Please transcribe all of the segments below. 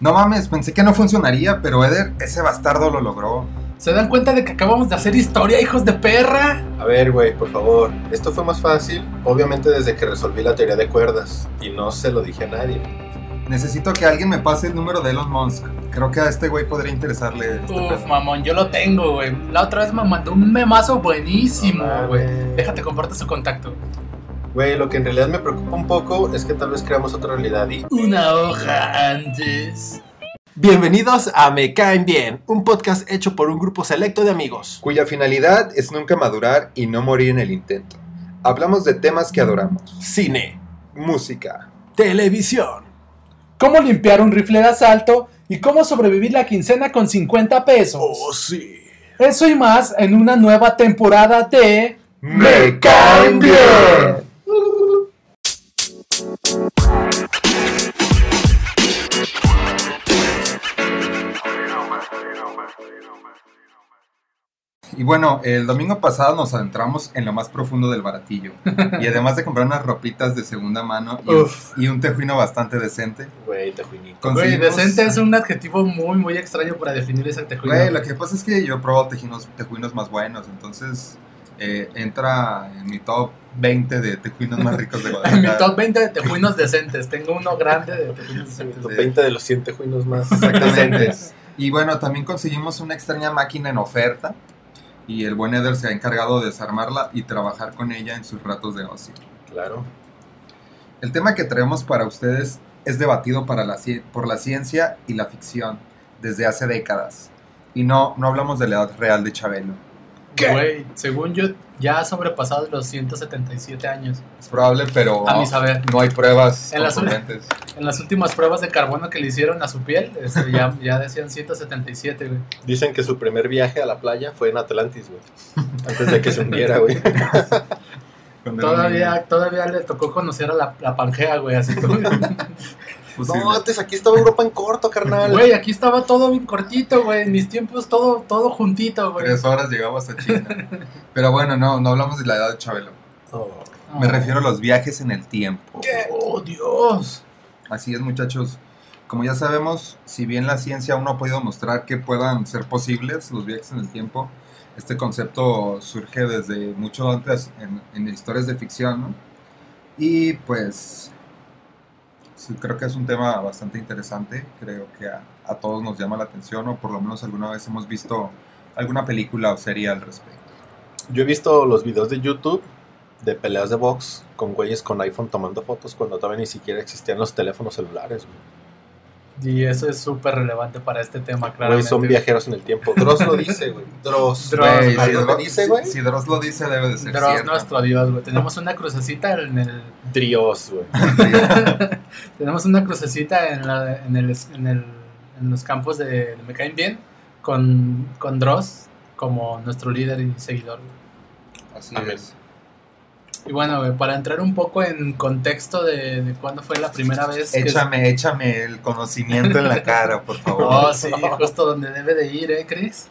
No mames, pensé que no funcionaría, pero Eder, ese bastardo lo logró. ¿Se dan cuenta de que acabamos de hacer historia, hijos de perra? A ver, güey, por favor. Esto fue más fácil, obviamente desde que resolví la teoría de cuerdas. Y no se lo dije a nadie. Necesito que alguien me pase el número de Elon Musk. Creo que a este güey podría interesarle. este Uf, pedo. mamón, yo lo tengo, güey. La otra vez me mandó un memazo buenísimo, güey. Déjate, comparto su contacto. Güey, lo que en realidad me preocupa un poco es que tal vez creamos otra realidad y... Una hoja antes. Bienvenidos a Me Caen Bien, un podcast hecho por un grupo selecto de amigos. Cuya finalidad es nunca madurar y no morir en el intento. Hablamos de temas que adoramos. Cine, Música. televisión, ¿Cómo limpiar un rifle de asalto? ¿Y cómo sobrevivir la quincena con 50 pesos? oh sí. Eso y más en una nueva temporada de... ¡Me caen bien! Y bueno, el domingo pasado nos adentramos en lo más profundo del baratillo. Y además de comprar unas ropitas de segunda mano y, Uf. y un tejuino bastante decente, Güey, tejuinito. Güey, conseguimos... decente es un adjetivo muy, muy extraño para definir ese tejuino. Güey, lo que pasa es que yo he probado tejinos, tejuinos más buenos, entonces eh, entra en mi top 20 de tejuinos más ricos de En Guadalajara. mi top 20 de tejuinos decentes. Tengo uno grande de tejuinos decentes. Top 20 de los 100 tejuinos más Exactamente. decentes. Y bueno, también conseguimos una extraña máquina en oferta. Y el buen Eder se ha encargado de desarmarla y trabajar con ella en sus ratos de ocio. Claro. El tema que traemos para ustedes es debatido para la, ci- por la ciencia y la ficción desde hace décadas. Y no, no hablamos de la edad real de Chabelo. ¿Qué? Güey, según yo, ya ha sobrepasado los 177 años. Es probable, pero A mi saber. no hay pruebas En las- contundentes. En las últimas pruebas de carbono que le hicieron a su piel, este, ya, ya decían 177, güey. Dicen que su primer viaje a la playa fue en Atlantis, güey. Antes de que se hundiera, güey. Todavía, todavía le tocó conocer a la, la Pangea, güey, así como... No, antes aquí estaba Europa en corto, carnal. Güey, aquí estaba todo bien cortito, güey. En mis tiempos todo, todo juntito, güey. Tres horas llegamos a China. Pero bueno, no, no hablamos de la edad de Chabelo. Oh. Me Oh. refiero a los viajes en el tiempo. Oh, Dios. Así es, muchachos. Como ya sabemos, si bien la ciencia aún no ha podido mostrar que puedan ser posibles los viajes en el tiempo, este concepto surge desde mucho antes en, en historias de ficción, ¿no? Y pues creo que es un tema bastante interesante. Creo que a, todos nos llama la atención, o por lo menos alguna vez hemos visto alguna película o serie al respecto. Yo he visto los videos de YouTube de peleas de box con güeyes con iPhone tomando fotos cuando todavía ni siquiera existían los teléfonos celulares. Y eso es súper relevante para este tema, Güey, claramente. son viajeros en el tiempo. Dross lo dice, güey. Dross. Dross, Güey, güey. si, ¿Algo Dross, que dice, güey? si- si Dross lo dice, debe de ser Dross, cierto. nuestro dios, güey. Tenemos una crucecita en el... Drios, güey. Tenemos una crucecita en, la- en, el, en, el- en los campos de, de Me Caen Bien con, con Dross como nuestro líder y seguidor. güey. Así Amén. es. Y bueno, güey, para entrar un poco en contexto de, de cuándo fue la primera vez que... Échame, échame el conocimiento en la cara, por favor. Oh, sí, justo donde debe de ir, ¿eh, Chris?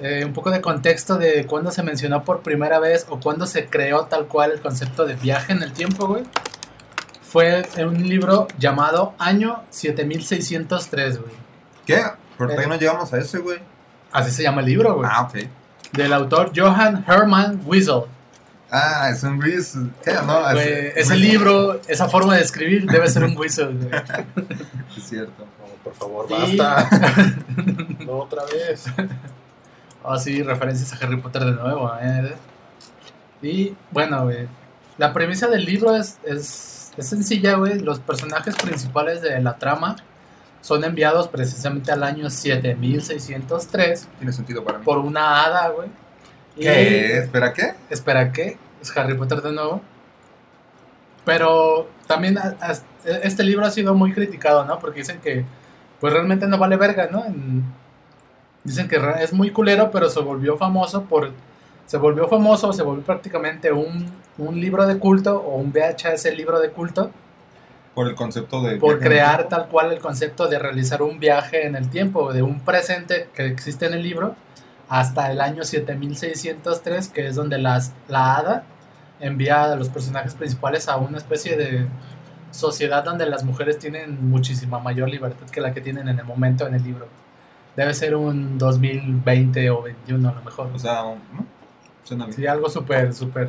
Eh, un poco de contexto de cuándo se mencionó por primera vez o cuándo se creó tal cual el concepto de viaje en el tiempo, güey. Fue en un libro llamado Año 7603, güey. ¿Qué? ¿Por qué Eh. no llegamos a ese, güey? Así se llama el libro, güey. Ah, ok. Del autor Johann Hermann Wiesel. Ah, es un Güey, es, ese libro, esa forma de escribir debe ser un güey. Es cierto. No, por favor, Y- basta. no, otra vez. Oh, sí, referencias a Harry Potter de nuevo, ¿eh? Y bueno, güey. La premisa del libro es, es, es sencilla, güey. Los personajes principales de la trama son enviados precisamente al año 7603 Tiene sentido para mí. por una hada, güey. ¿Qué? ¿Espera qué? Espera, ¿qué? Es Harry Potter de nuevo. Pero también a- a- este libro ha sido muy criticado, ¿no? Porque dicen que pues realmente no vale verga, ¿no? En- dicen que es muy culero, pero se volvió famoso por... Se volvió famoso, se volvió prácticamente un, un libro de culto o un VHS libro de culto Por el concepto de. por crear tal cual el concepto de realizar un viaje en el tiempo, de un presente que existe en el libro, hasta el año 7603, que es donde las, la hada envía a los personajes principales a una especie de, sociedad donde las mujeres tienen muchísima mayor libertad que la que tienen en el momento en el libro. Debe ser un 2020 o 21 a lo mejor. O sea, ¿no? Suena bien. Sí, algo súper, súper...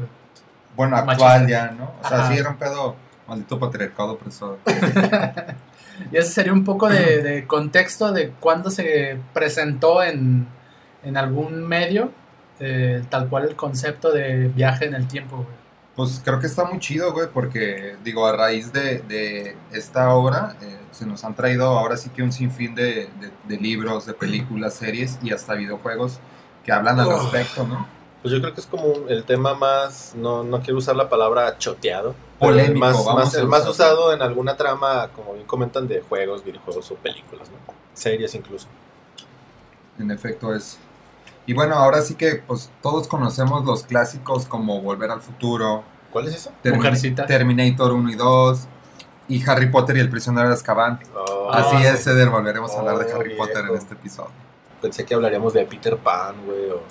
Bueno, actual Machista. ya, ¿no? O sea, Ajá. sí era un pedo maldito patriarcado opresor. Y ese sería un poco de, de contexto de cuándo se presentó en, en algún medio eh, tal cual el concepto de viaje en el tiempo. güey. Pues creo que está muy chido, güey, porque, digo, a raíz de, de esta obra, eh, se nos han traído ahora sí que un sinfín de, de- de libros, de películas, series y hasta videojuegos que hablan al respecto, ¿no? Pues yo creo que es como el tema más, no, no quiero usar la palabra choteado, Polémico, el más, vamos más- a el más usado en alguna trama, como bien comentan, de juegos, videojuegos o películas, ¿no? Series incluso. En efecto es. Y bueno, ahora sí que pues todos conocemos los clásicos como Volver al Futuro, ¿Cuál es eso? Termi- Mujercitas. Terminator 1 y 2, y Harry Potter y el prisionero de Azkaban. Oh, Así sí. es, Eder, volveremos a hablar de Oh, Harry Potter en este episodio. Pensé que hablaríamos de Peter Pan, güey, o,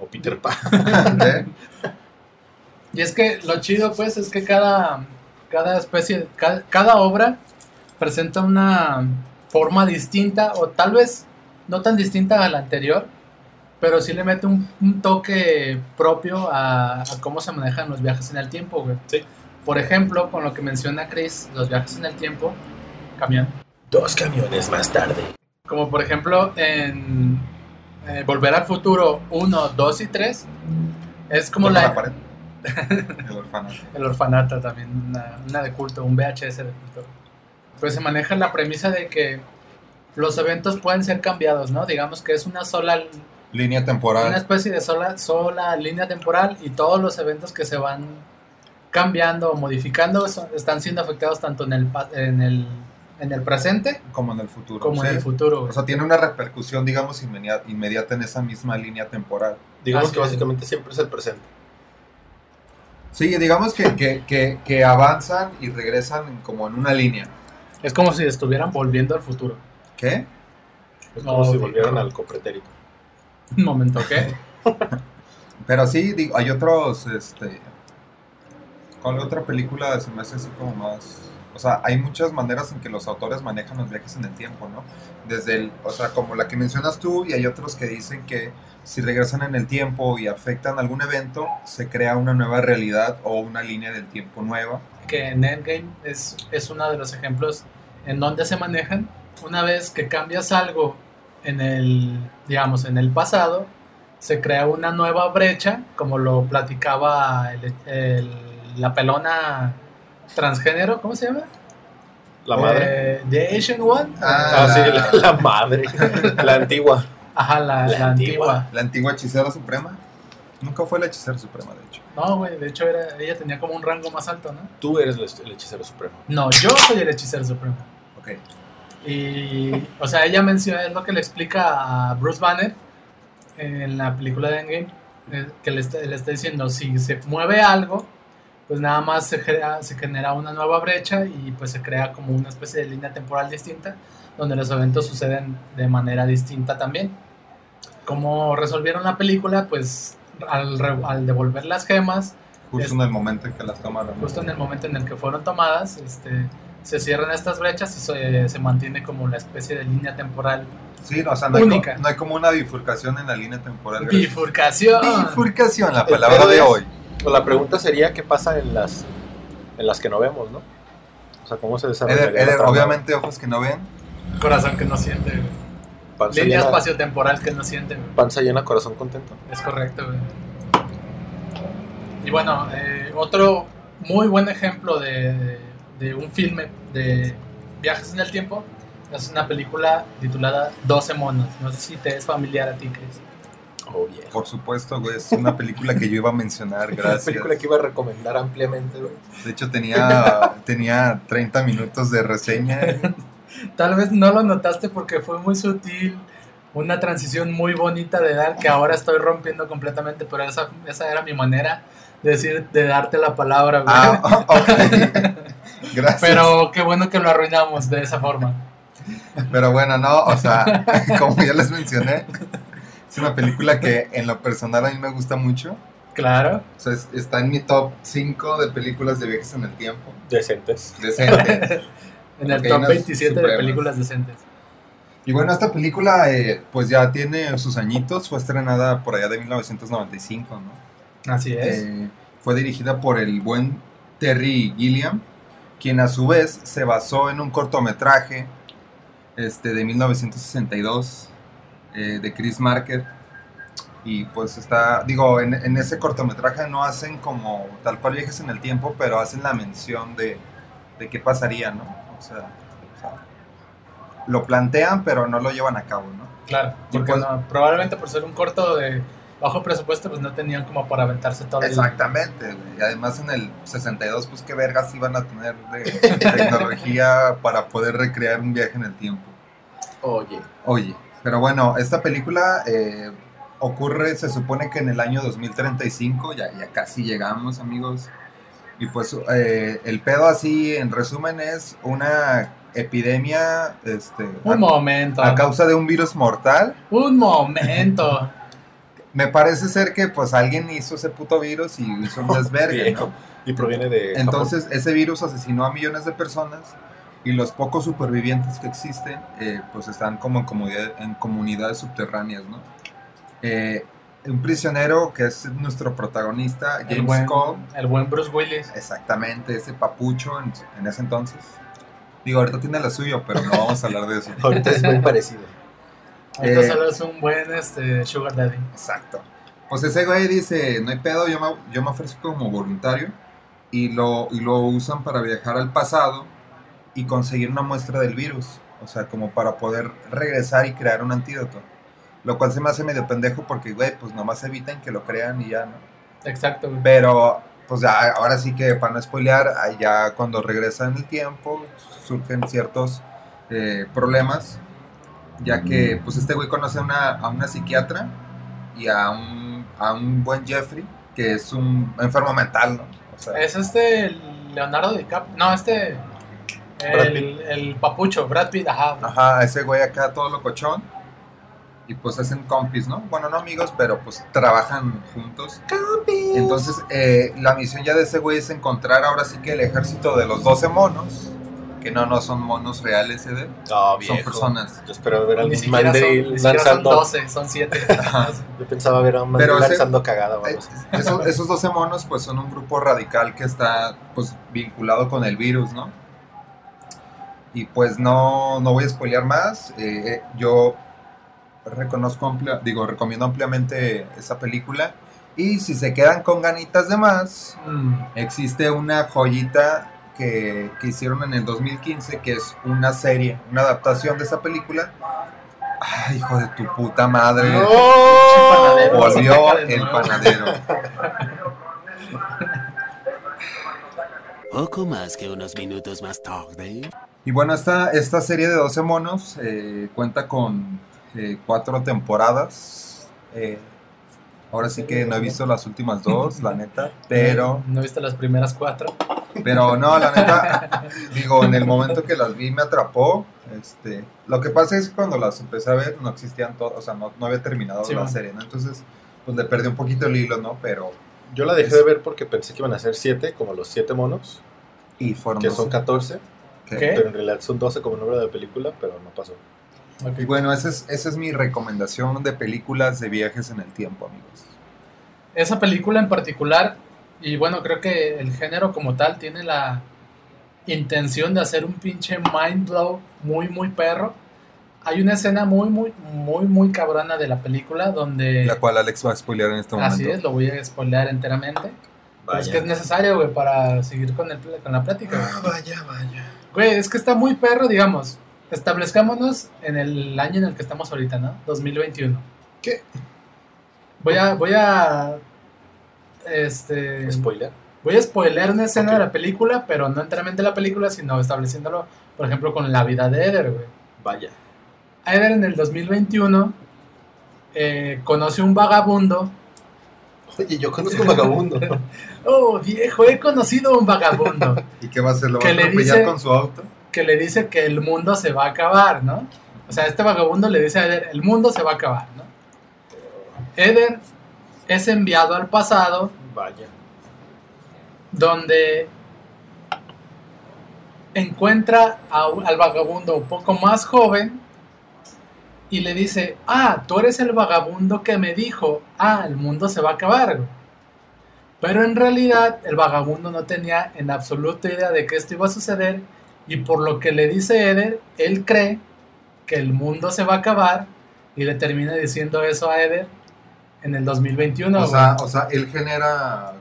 o Peter Pan. ¿Eh? Y es que lo chido, pues, es que cada, cada especie, cada, cada obra presenta una forma distinta, o tal vez no tan distinta a la anterior, pero sí le mete un, un toque propio a, a cómo se manejan los viajes en el tiempo, güey. Sí. Por ejemplo, con lo que menciona Chris, los viajes en el tiempo, camión. Dos camiones más tarde. Como por ejemplo en eh, Volver al Futuro 1, 2 y 3, es como la. El orfanato. El orfanato también, una, una de culto, un VHS de culto. Pues se maneja la premisa de que los eventos pueden ser cambiados, ¿no? Digamos que es una sola, Línea una temporal. especie de sola, sola línea temporal y todos los eventos que se van cambiando o modificando son- están siendo afectados tanto en el, en el, en el presente Como en el futuro. como en sí. el futuro. güey. O sea, tiene una repercusión, digamos, inmediata, inmediata en esa misma línea temporal. Digamos Así que es. básicamente siempre es el presente. Sí, digamos que, que, que, que avanzan y regresan en- como en una línea. Es como si estuvieran volviendo al futuro. ¿Qué? Es como Oh, si volvieran al copretérito. Un momento, ¿qué? Pero sí, digo, hay otros, este... ¿Cuál otra película se me hace así como más... O sea, hay muchas maneras en que los autores manejan los viajes en el tiempo, ¿no? Desde el, o sea, como la que mencionas tú, y hay otros que dicen que si regresan en el tiempo y afectan algún evento, se crea una nueva realidad o una línea del tiempo nueva. que en Endgame es, es uno de los ejemplos en donde se manejan. Una vez que cambias algo en el, digamos, en el pasado, se crea una nueva brecha, como lo platicaba el- el- la pelona transgénero, ¿cómo se llama? La madre. Eh, The Asian One. Ah, Ah, sí, la- la, la madre. La antigua. Ajá, la, la la antigua. antigua. La antigua hechicera suprema. Nunca fue la hechicera suprema, de hecho. No, güey, de hecho era, ella tenía como un rango más alto, ¿no? Tú eres el, el hechicero supremo. No, yo soy el hechicero supremo. Ok. Y, o sea, ella menciona, es lo que le explica a Bruce Banner en la película de Endgame, eh, que le está, le está diciendo, si se mueve algo, pues nada más se genera, se genera una nueva brecha y pues se crea como una especie de línea temporal distinta, donde los eventos suceden de manera distinta también. Como resolvieron la película, pues al, re- al devolver las gemas, Justo Es- en el momento en que las tomaron. justo en el momento en el que fueron tomadas, este, se cierran estas brechas y se, se mantiene como la especie de línea temporal. Sí, no, o sea, no hay, Única. co- no hay como una bifurcación en la línea temporal. Bifurcación. Bifurcación, la palabra de hoy. Pues la pregunta sería qué pasa en las en las que no vemos, ¿no? O sea, cómo se desarrolla. Eder, Eder, obviamente, ojos que no ven. Corazón que no siente. güey. Panza Línea espaciotemporal que no siente. panza llena, corazón contento. Es correcto, güey. Y bueno, eh, otro muy buen ejemplo de, de un filme de viajes en el tiempo es una película titulada 12 monos. No sé si te es familiar a ti, Chris. Oh, viejo. Por supuesto, güey, es una película que yo iba a mencionar, Una gracias. película que iba a recomendar ampliamente, güey. De hecho, tenía, tenía 30 minutos de reseña. Tal vez no lo notaste porque fue muy sutil, una transición muy bonita de dar que ahora estoy rompiendo completamente, pero esa, esa era mi manera de decir, de darte la palabra, güey. Ah, ok. Gracias. Pero qué bueno que lo arruinamos de esa forma. Pero bueno, no, o sea, como ya les mencioné, es una película que en lo personal a mí me gusta mucho. Claro. O sea, es- está en mi top 5 de películas de viajes en el tiempo. Decentes. Decentes. En el top unas 27 de películas decentes. y bueno, esta película eh, pues ya tiene sus añitos. Fue estrenada por allá de 1995, ¿no? Así es. Eh, fue dirigida por el buen Terry Gilliam, quien a su vez se basó en un cortometraje este, de 1962 eh, de Chris Marker. Y pues está, digo, en, en ese cortometraje no hacen como tal cual viajes en el tiempo, pero hacen la mención de, de qué pasaría, ¿no? O sea, o sea, lo plantean, pero no lo llevan a cabo, ¿no? claro. Porque pues- no- probablemente por ser un corto de bajo presupuesto, pues no tenían como para aventarse todo Exactamente. Y además en el 62, pues qué vergas iban a tener de tecnología para poder recrear un viaje en el tiempo. Oye. Oye, pero bueno, esta película eh, ocurre, se supone que en el año 2035, ya, ya casi llegamos, amigos. Y pues eh, el pedo así, en resumen, es una epidemia este, Un a, momento. a causa de un virus mortal. Un momento. Me parece ser que pues alguien hizo ese puto virus y hizo un desvergue. ¿no? Y proviene de. Japón. Entonces, ese virus asesinó a millones de personas y los pocos supervivientes que existen, eh, pues están como en, comunidad- en comunidades subterráneas, ¿no? Eh, un prisionero que es nuestro protagonista, El James buen, Cole, el buen Bruce Willis. exactamente, ese papucho en, en ese entonces. Digo, ahorita tiene la suyo, pero no vamos a hablar de eso. Ahorita es muy parecido. Ahorita Eh, solo es un buen este, Sugar Daddy. Exacto. Pues ese güey dice, no hay pedo, yo me, yo me ofrezco como voluntario y lo, y lo usan para viajar al pasado y conseguir una muestra del virus. O sea, como para poder regresar y crear un antídoto. Lo cual se me hace medio pendejo porque, güey, pues nomás evitan que lo crean y ya, ¿no? Exacto, güey. Pero, pues ya, ahora sí que para no spoilear, ya cuando regresa en el tiempo surgen ciertos eh, problemas, ya que pues este güey conoce a una, a una psiquiatra y a un, a un buen Jeffrey, que es un enfermo mental, ¿no? O sea, Es este Leonardo DiCaprio. No, este. Brad El, el papucho, Brad Pitt, ajá. Ajá, ese güey acá todo locochón. Y pues hacen compis, ¿no? Bueno, no amigos, pero pues trabajan juntos. Entonces, eh, la misión ya de ese güey es encontrar ahora sí que el ejército de los 12 monos. Que no, no son monos reales, ¿eh? No, Son viejo. personas. Yo espero ver a Ni algún son, mandril son lanzando. 12, son 7. Ajá. Yo pensaba ver a un mandril lanzando cagada Eh, esos, esos 12 monos pues son un grupo radical que está pues vinculado con el virus, ¿no? Y pues no, no voy a spoilear más. eh, eh, yo reconozco, amplia- digo, recomiendo ampliamente esa película. Y si se quedan con ganitas de más, Mm, existe una joyita que, que hicieron en el 2015, que es una serie, una adaptación de esa película. Ay, hijo de tu puta madre. panadero, Volvió el panadero. Poco más que unos minutos más tarde. Y bueno, esta, esta serie de 12 monos eh, cuenta con eh, cuatro temporadas. Eh, ahora sí que no he visto las últimas dos, la neta. Pero, No viste las primeras cuatro. Pero no, la neta, digo, en el momento que las vi me atrapó. Este, lo que pasa es que cuando las empecé a ver no existían todas, o sea, no, no había terminado Sí, la man. serie, ¿no? Entonces, pues le perdí un poquito el hilo, ¿no? Pero, Yo la dejé de ver porque pensé que iban a ser 7, como los 7 monos, y fueron que 12, son 14, que- ¿Qué? pero en realidad son 12 como el nombre de la película, pero no pasó. Ok. Y bueno, esa es, esa es mi recomendación de películas de viajes en el tiempo, amigos. Esa película en particular, y bueno, creo que el género como tal tiene la intención de hacer un pinche mind blow muy, muy perro. Hay una escena muy, muy, muy, muy cabrona de la película donde... La cual Alex va a spoilear en este momento. Así es, lo voy a spoilear enteramente. Pero es Vaya. que es necesario, güey, para seguir con, el, con la plática. Ah, vaya, vaya. Güey, es que está muy perro, digamos. Establezcámonos en el año en el que estamos ahorita, ¿no? 2021. ¿Qué? Voy a, voy a, este, Spoiler. voy a spoiler una escena de la película, pero no enteramente la película, sino estableciéndolo, por ejemplo, con la vida de Eder, güey. Vaya. Eder en el 2021 eh, conoce un vagabundo. Oye, yo conozco un vagabundo. Oh, viejo, he conocido un vagabundo. ¿Y qué va a hacer? ¿Lo va a Que le atropellar dice- con su auto? que le dice que el mundo se va a acabar, ¿no? O sea, este vagabundo le dice a Eder, el mundo se va a acabar, ¿no? Eder es enviado al pasado Vaya. donde encuentra a al vagabundo un poco más joven y le dice, ah, tú eres el vagabundo que me dijo, ah, el mundo se va a acabar. güey". Pero en realidad el vagabundo no tenía en absoluto idea de que esto iba a suceder y por lo que le dice Eder, él cree que el mundo se va a acabar y le termina diciendo eso a Eder en el 2021. o, güey. sea, o sea, él genera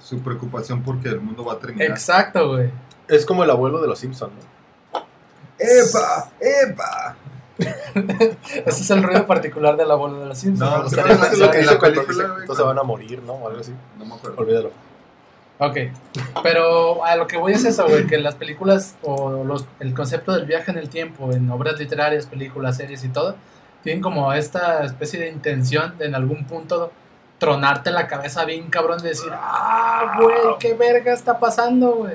su preocupación porque el mundo va a terminar. Exacto, güey. Es como el abuelo de los Simpsons, ¿no? ¡Epa! ¡Epa! Ese es el ruido particular del abuelo de los Simpsons. No, es lo que dice cuando dice, güey, entonces van a morir, ¿no? O algo así. No me acuerdo. Olvídalo. Ok, pero a lo que voy es eso, güey, que las películas o los, el concepto del viaje en el tiempo en obras literarias, películas, series y todo, tienen como esta especie de intención de en algún punto tronarte la cabeza bien cabrón de decir, ah, güey, qué verga está pasando, güey.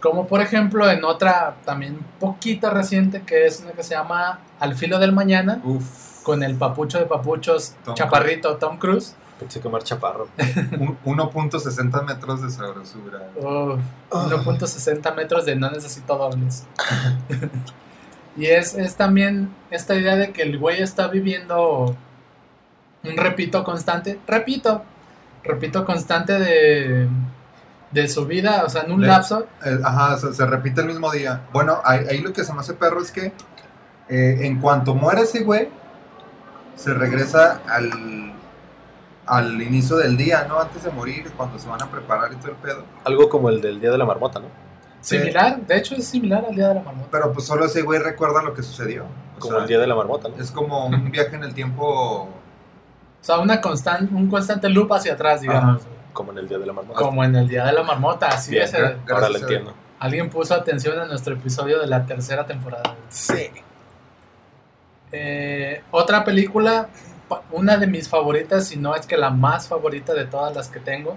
Como por ejemplo en otra también poquito reciente que es una que se llama Al filo del mañana, Uf. con el papucho de papuchos Tom chaparrito Tom Cruise. Pensé que Mar Chaparro. Un- 1.60 metros de sabrosura. Uf, 1.60 metros de no necesito dobles. y es, es también esta idea de que el güey está viviendo un repito constante, repito, repito constante de, de su vida, o sea, en un Le- lapso. Eh, ajá, se, se repite el mismo día. Bueno, ahí, ahí lo que se me hace perro es que eh, en cuanto muere ese güey, se regresa al, al inicio del día, ¿no? Antes de morir, cuando se van a preparar y todo el pedo. Algo como el del Día de la Marmota, ¿no? Similar, de hecho es similar al Día de la Marmota. Pero pues solo ese güey recuerda lo que sucedió. O Como sea, el Día de la Marmota, ¿no? Es como un viaje en el tiempo. O sea, una constan- un constante loop hacia atrás, digamos. Como en el Día de la Marmota. Como en el Día de la Marmota, así Bien, es. Ahora lo entiendo. Alguien puso atención a nuestro episodio de la tercera temporada. Sí. Eh, otra película, una de mis favoritas, si no es que la más favorita de todas las que tengo,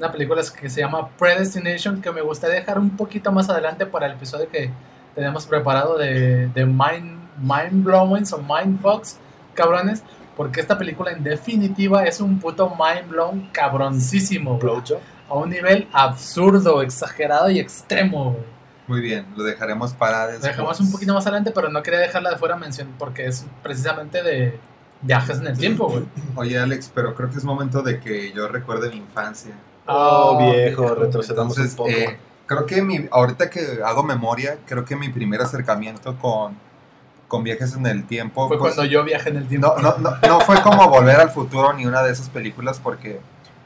una película que se llama Predestination, que me gustaría dejar un poquito más adelante para el episodio que tenemos preparado de, de Mind, Mind Blowing o Mind Fox, cabrones, porque esta película en definitiva es un puto mind blown cabroncísimo, güey. A un nivel absurdo, exagerado y extremo. güey. Muy bien, lo dejaremos para Lo después. dejamos un poquito más adelante, pero no quería dejarla de fuera mención porque es precisamente de viajes en el tiempo, güey. Oye, Alex, pero creo que es momento de que yo recuerde mi infancia. Oh, Ah, viejo, retrocedamos Entonces, un poco. eh, creo que mi, ahorita que hago memoria, creo que mi primer acercamiento con, con viajes en el tiempo Fue pues, cuando yo viajé en el tiempo. no, no, no, no fue como Volver al Futuro ni una de esas películas porque,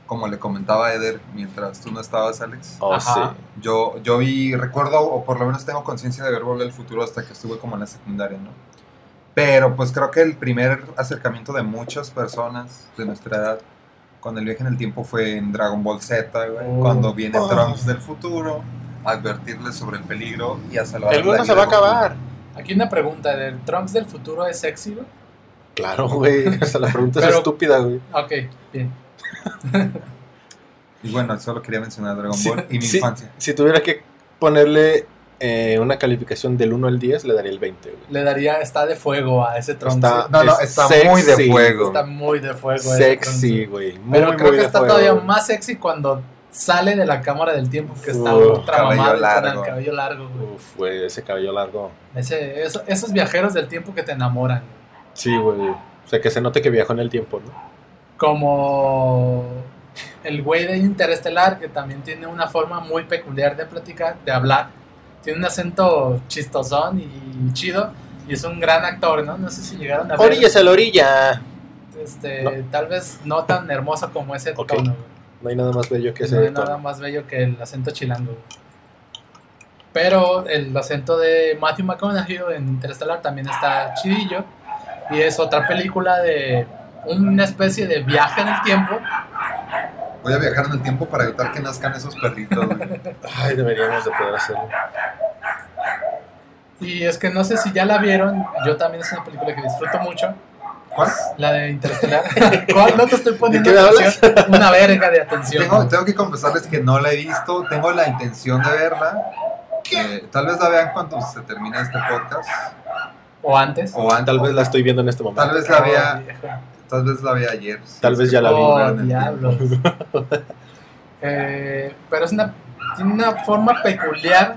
como le comentaba a Eder mientras tú no estabas, Alex, oh, Ajá. sí. yo, yo vi, recuerdo, o por lo menos tengo conciencia de ver Volver al Futuro hasta que estuve como en la secundaria, ¿no? Pero pues creo que el primer acercamiento de muchas personas de nuestra edad con el viaje en el tiempo fue en Dragon Ball Z, güey, Oh. cuando viene Oh. Trunks del futuro a advertirles sobre el peligro y a salvar El mundo se va a acabar. Aquí una pregunta, ¿el Trunks del futuro es sexy, güey? Claro, güey. O sea, la pregunta es estúpida, güey. Ok, bien. Y bueno, solo quería mencionar Dragon Sí, Ball y mi sí. infancia. Si tuviera que ponerle eh, una calificación del 1 al 10, le daría el 20, güey. Le daría, está de fuego a ese Trunks. Está-. No, no, Es está muy de fuego. Está muy de fuego. ese Sexy, güey. Muy, Pero creo muy que de está fuego. todavía más sexy cuando sale de la cámara del tiempo, que está cabello con largo. el cabello largo, güey. Uf, güey, ese cabello largo. Ese- eso- esos viajeros del tiempo que te enamoran. Sí, güey. O sea, que se note que viajó en el tiempo, ¿no? Como el güey de Interestelar, que también tiene una forma muy peculiar de platicar, de hablar. Tiene un acento chistosón y chido. Y es un gran actor, ¿no? No sé si llegaron a ver. Orillas a la orilla. Este, No. Tal vez no tan hermoso como ese Ok. tono, güey. No hay nada más bello que ese No hay tono. nada más bello que el acento chilango. güey. Pero el acento de Matthew McConaughey en Interstellar también está chidillo. Y es otra película de una especie de viaje en el tiempo. Voy a viajar en el tiempo para evitar que nazcan esos perritos. güey. Ay, deberíamos de poder hacerlo. Y es que no sé si ya la vieron. Yo también es una película que disfruto mucho. ¿Cuál? La de Interstellar. ¿Cuál? No te estoy poniendo ¿De qué me atención. Una verga de atención. Tengo, tengo que confesarles que no la he visto, tengo la intención de verla. Eh, tal vez la vean cuando se termine este podcast. O antes. O antes. Tal vez la estoy viendo en este momento. Tal vez la vea. Tal vez la vi ayer. sí, Tal vez ya la vi. Oh, diablos. Eh, pero es una, tiene una forma peculiar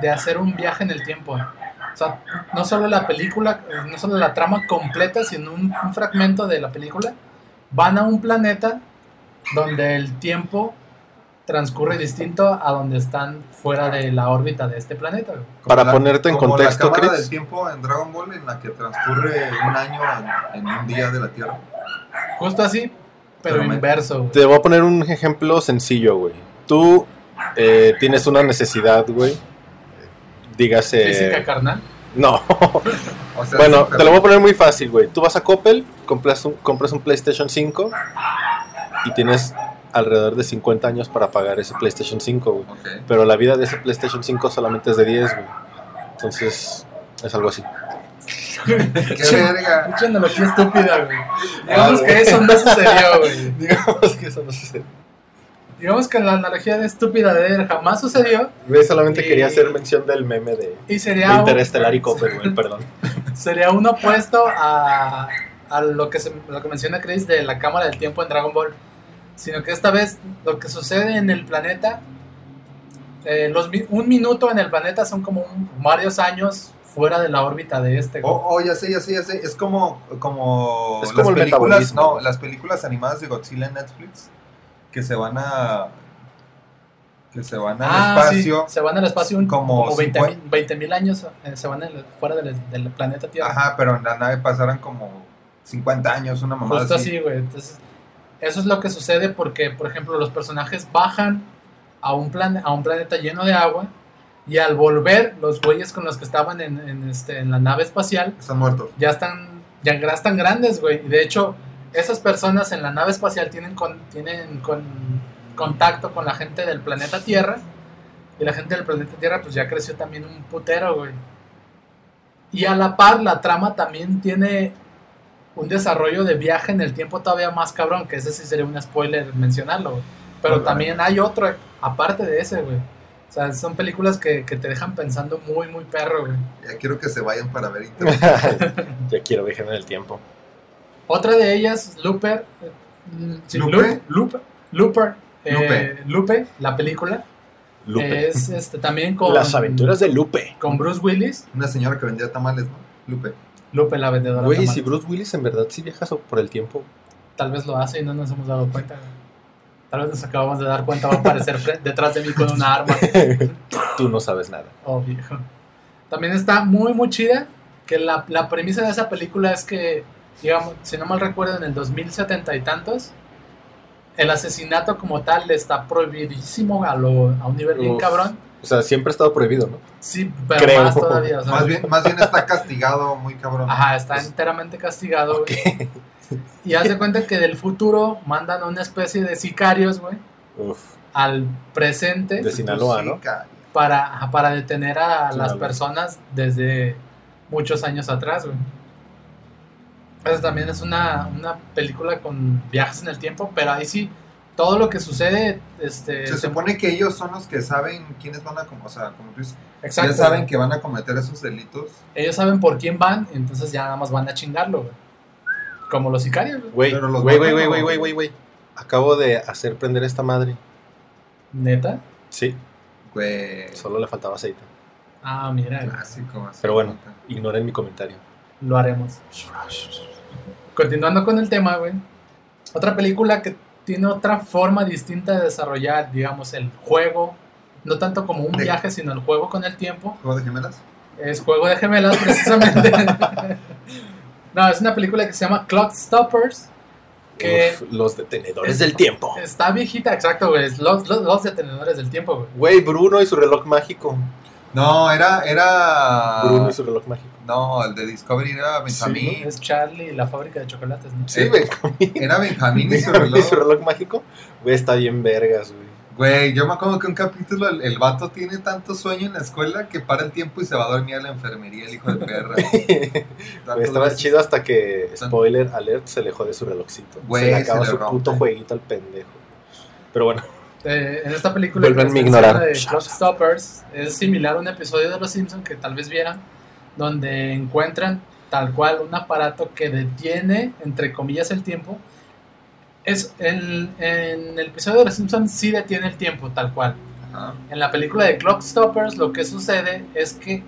de hacer un viaje en el tiempo. O sea, no solo la película, no solo la trama completa, sino un, un fragmento de la película. Van a un planeta donde el tiempo transcurre distinto a donde están fuera de la órbita de este planeta. güey. Para la- ponerte en como contexto, la cámara Chris. del tiempo en Dragon Ball en la que transcurre un año en, en un día de la Tierra. Justo así, pero, inverso. güey. Te voy a poner un ejemplo sencillo, güey. Tú eh, tienes una necesidad, güey. Dígase. Física carnal. No. O sea, bueno, sí, te lo voy a poner muy fácil, güey. Tú vas a Coppel, compras un, compras un PlayStation 5 y tienes alrededor de 50 años para pagar ese PlayStation 5, güey. Pero la vida de ese PlayStation 5 solamente es de 10, güey. Entonces, es algo así. ¡Qué verga! Mucha analogía estúpida, güey. Digamos Ah, que güey. eso no sucedió, güey. Digamos que eso no sucede. Digamos que la analogía de estúpida de él jamás sucedió Güey, solamente Y- quería hacer mención del meme de, y de sería, un, Interestelar y Coppel, güey, perdón. sería un opuesto a, a lo, que se- lo que menciona Chris de la cámara del tiempo en Dragon Ball. Sino que esta vez lo que sucede en el planeta, eh, los, un minuto en el planeta son como un- varios años fuera de la órbita de este. güey. Oh, oh, ya sé, ya sé, ya sé. Es como, como, Es como las el películas, no, las películas animadas de Godzilla en Netflix que se van a que se van al Ah, espacio. sí, se van al espacio un- como como 20 50 mil años, eh, se van el- fuera del, del planeta Tierra. Ajá, pero en la nave pasaran como 50 años, una mamada Justo así, güey. Entonces, eso es lo que sucede porque, por ejemplo, los personajes bajan a un, plan a un planeta lleno de agua y al volver, los güeyes con los que estaban en, en, este, en la nave espacial Están muertos. ya están, ya están grandes, güey. Y de hecho, esas personas en la nave espacial tienen, con, tienen con, contacto con la gente del planeta Tierra. Y la gente del planeta Tierra, pues ya creció también un putero, güey. Y a la par, la trama también tiene un desarrollo de viaje en el tiempo todavía más cabrón, que ese sí sería un spoiler mencionarlo, güey. Pero también hay otro, aparte de ese, güey. O sea, son películas que, que te dejan pensando muy, muy perro, güey. Ya quiero que se vayan para ver Internet. ya quiero viajar en el tiempo. Otra de ellas, Looper. eh, sí, ¿Lupe? Loop- Looper. eh, Lupe. Lupe, la película. Lupe. Es este, también con, Las aventuras de Lupe. con Bruce Willis. Una señora que vendía tamales, ¿no? Lupe. Lupe, la vendedora. de Güey, si Bruce Willis en verdad sí viaja por el tiempo. Tal vez lo hace y no nos hemos dado cuenta. Tal vez nos acabamos de dar cuenta. Va a aparecer detrás de mí con una arma. Tú no sabes nada. Obvio. También está muy, muy chida. Que la, la premisa de esa película es que, digamos, si no mal recuerdo, en el 2070 y tantos, el asesinato como tal está prohibidísimo a, lo, a un nivel bien cabrón. O sea, siempre ha estado prohibido, ¿no? Sí, pero Creo. más todavía. o sea, Más bien, más bien está castigado muy cabrón. Ajá, está Pues- enteramente castigado, güey. Y hace cuenta que del futuro mandan una especie de sicarios, güey, Uf. al presente De Sinaloa, ¿no? Para, para detener a las personas desde muchos años atrás, güey. Esa también es una, una película con viajes en el tiempo, pero ahí sí, todo lo que sucede, este... Se se- supone que ellos son los que saben quiénes van a, o sea, como tú dices, exacto, ya saben que van a cometer esos delitos. Ellos saben por quién van, entonces ya nada más van a chingarlo, güey. Como los sicarios, güey. Güey, Pero los güey, güey, güey, güey, güey, güey. Acabo de hacer prender esta madre. Neta. Sí, Güey, solo le faltaba aceite. Ah, mira, clásico. así. Pero bueno. Ignoren mi comentario. lo haremos. Continuando con el tema, güey. Otra película que tiene otra forma distinta de desarrollar, digamos, el juego. No tanto como un viaje, sino el juego con el tiempo. ¿Juego de gemelas? Es Juego de Gemelas, precisamente. no, es una película que se llama Clock Stoppers. Que Uf, los detenedores es- del tiempo. está viejita, exacto, güey. es Los, los, los detenedores del tiempo, güey. Güey, Bruno y su reloj mágico. No, era, era... Bruno y su reloj mágico. No, el de Discovery era Benjamín. Es Charlie y la fábrica de chocolates, ¿no? Sí, Benjamín. Era Benjamín y su Benjamín y su reloj. reloj mágico. Güey, está bien vergas, güey. Güey, yo me acuerdo que un capítulo el, el vato tiene tanto sueño en la escuela que para el tiempo y se va a dormir a la enfermería, el hijo de perra. Güey, estaba veces. chido hasta que, spoiler alert, se alejó de su relojcito. Güey, se le se acaba le su rompe. puto jueguito al pendejo. Pero bueno, Eh, en esta película que a ignorar. de Clock Stoppers es similar a un episodio de Los Simpsons que tal vez vieran donde encuentran tal cual un aparato que detiene, entre comillas, el tiempo. Es el, en el episodio de Los Simpsons sí detiene el tiempo, tal cual. Ajá. En la película de Clockstoppers lo que sucede es que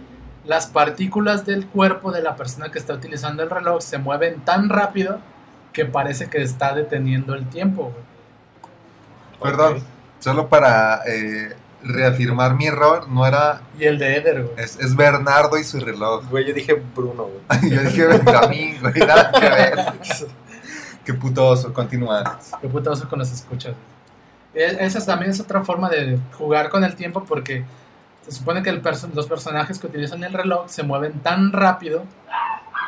las partículas del cuerpo de la persona que está utilizando el reloj se mueven tan rápido que parece que está deteniendo el tiempo. güey. Perdón, solo para eh, reafirmar mi error, no era. Y el de Eder, güey. Es, es Bernardo y su reloj. Güey, yo dije Bruno, güey. Yo dije Benjamín, güey, nada que ver. Qué puto oso, continúa. Qué puto oso con los escuchas. E- Esa también es otra forma de jugar con el tiempo porque se supone que el perso- los personajes que utilizan el reloj se mueven tan rápido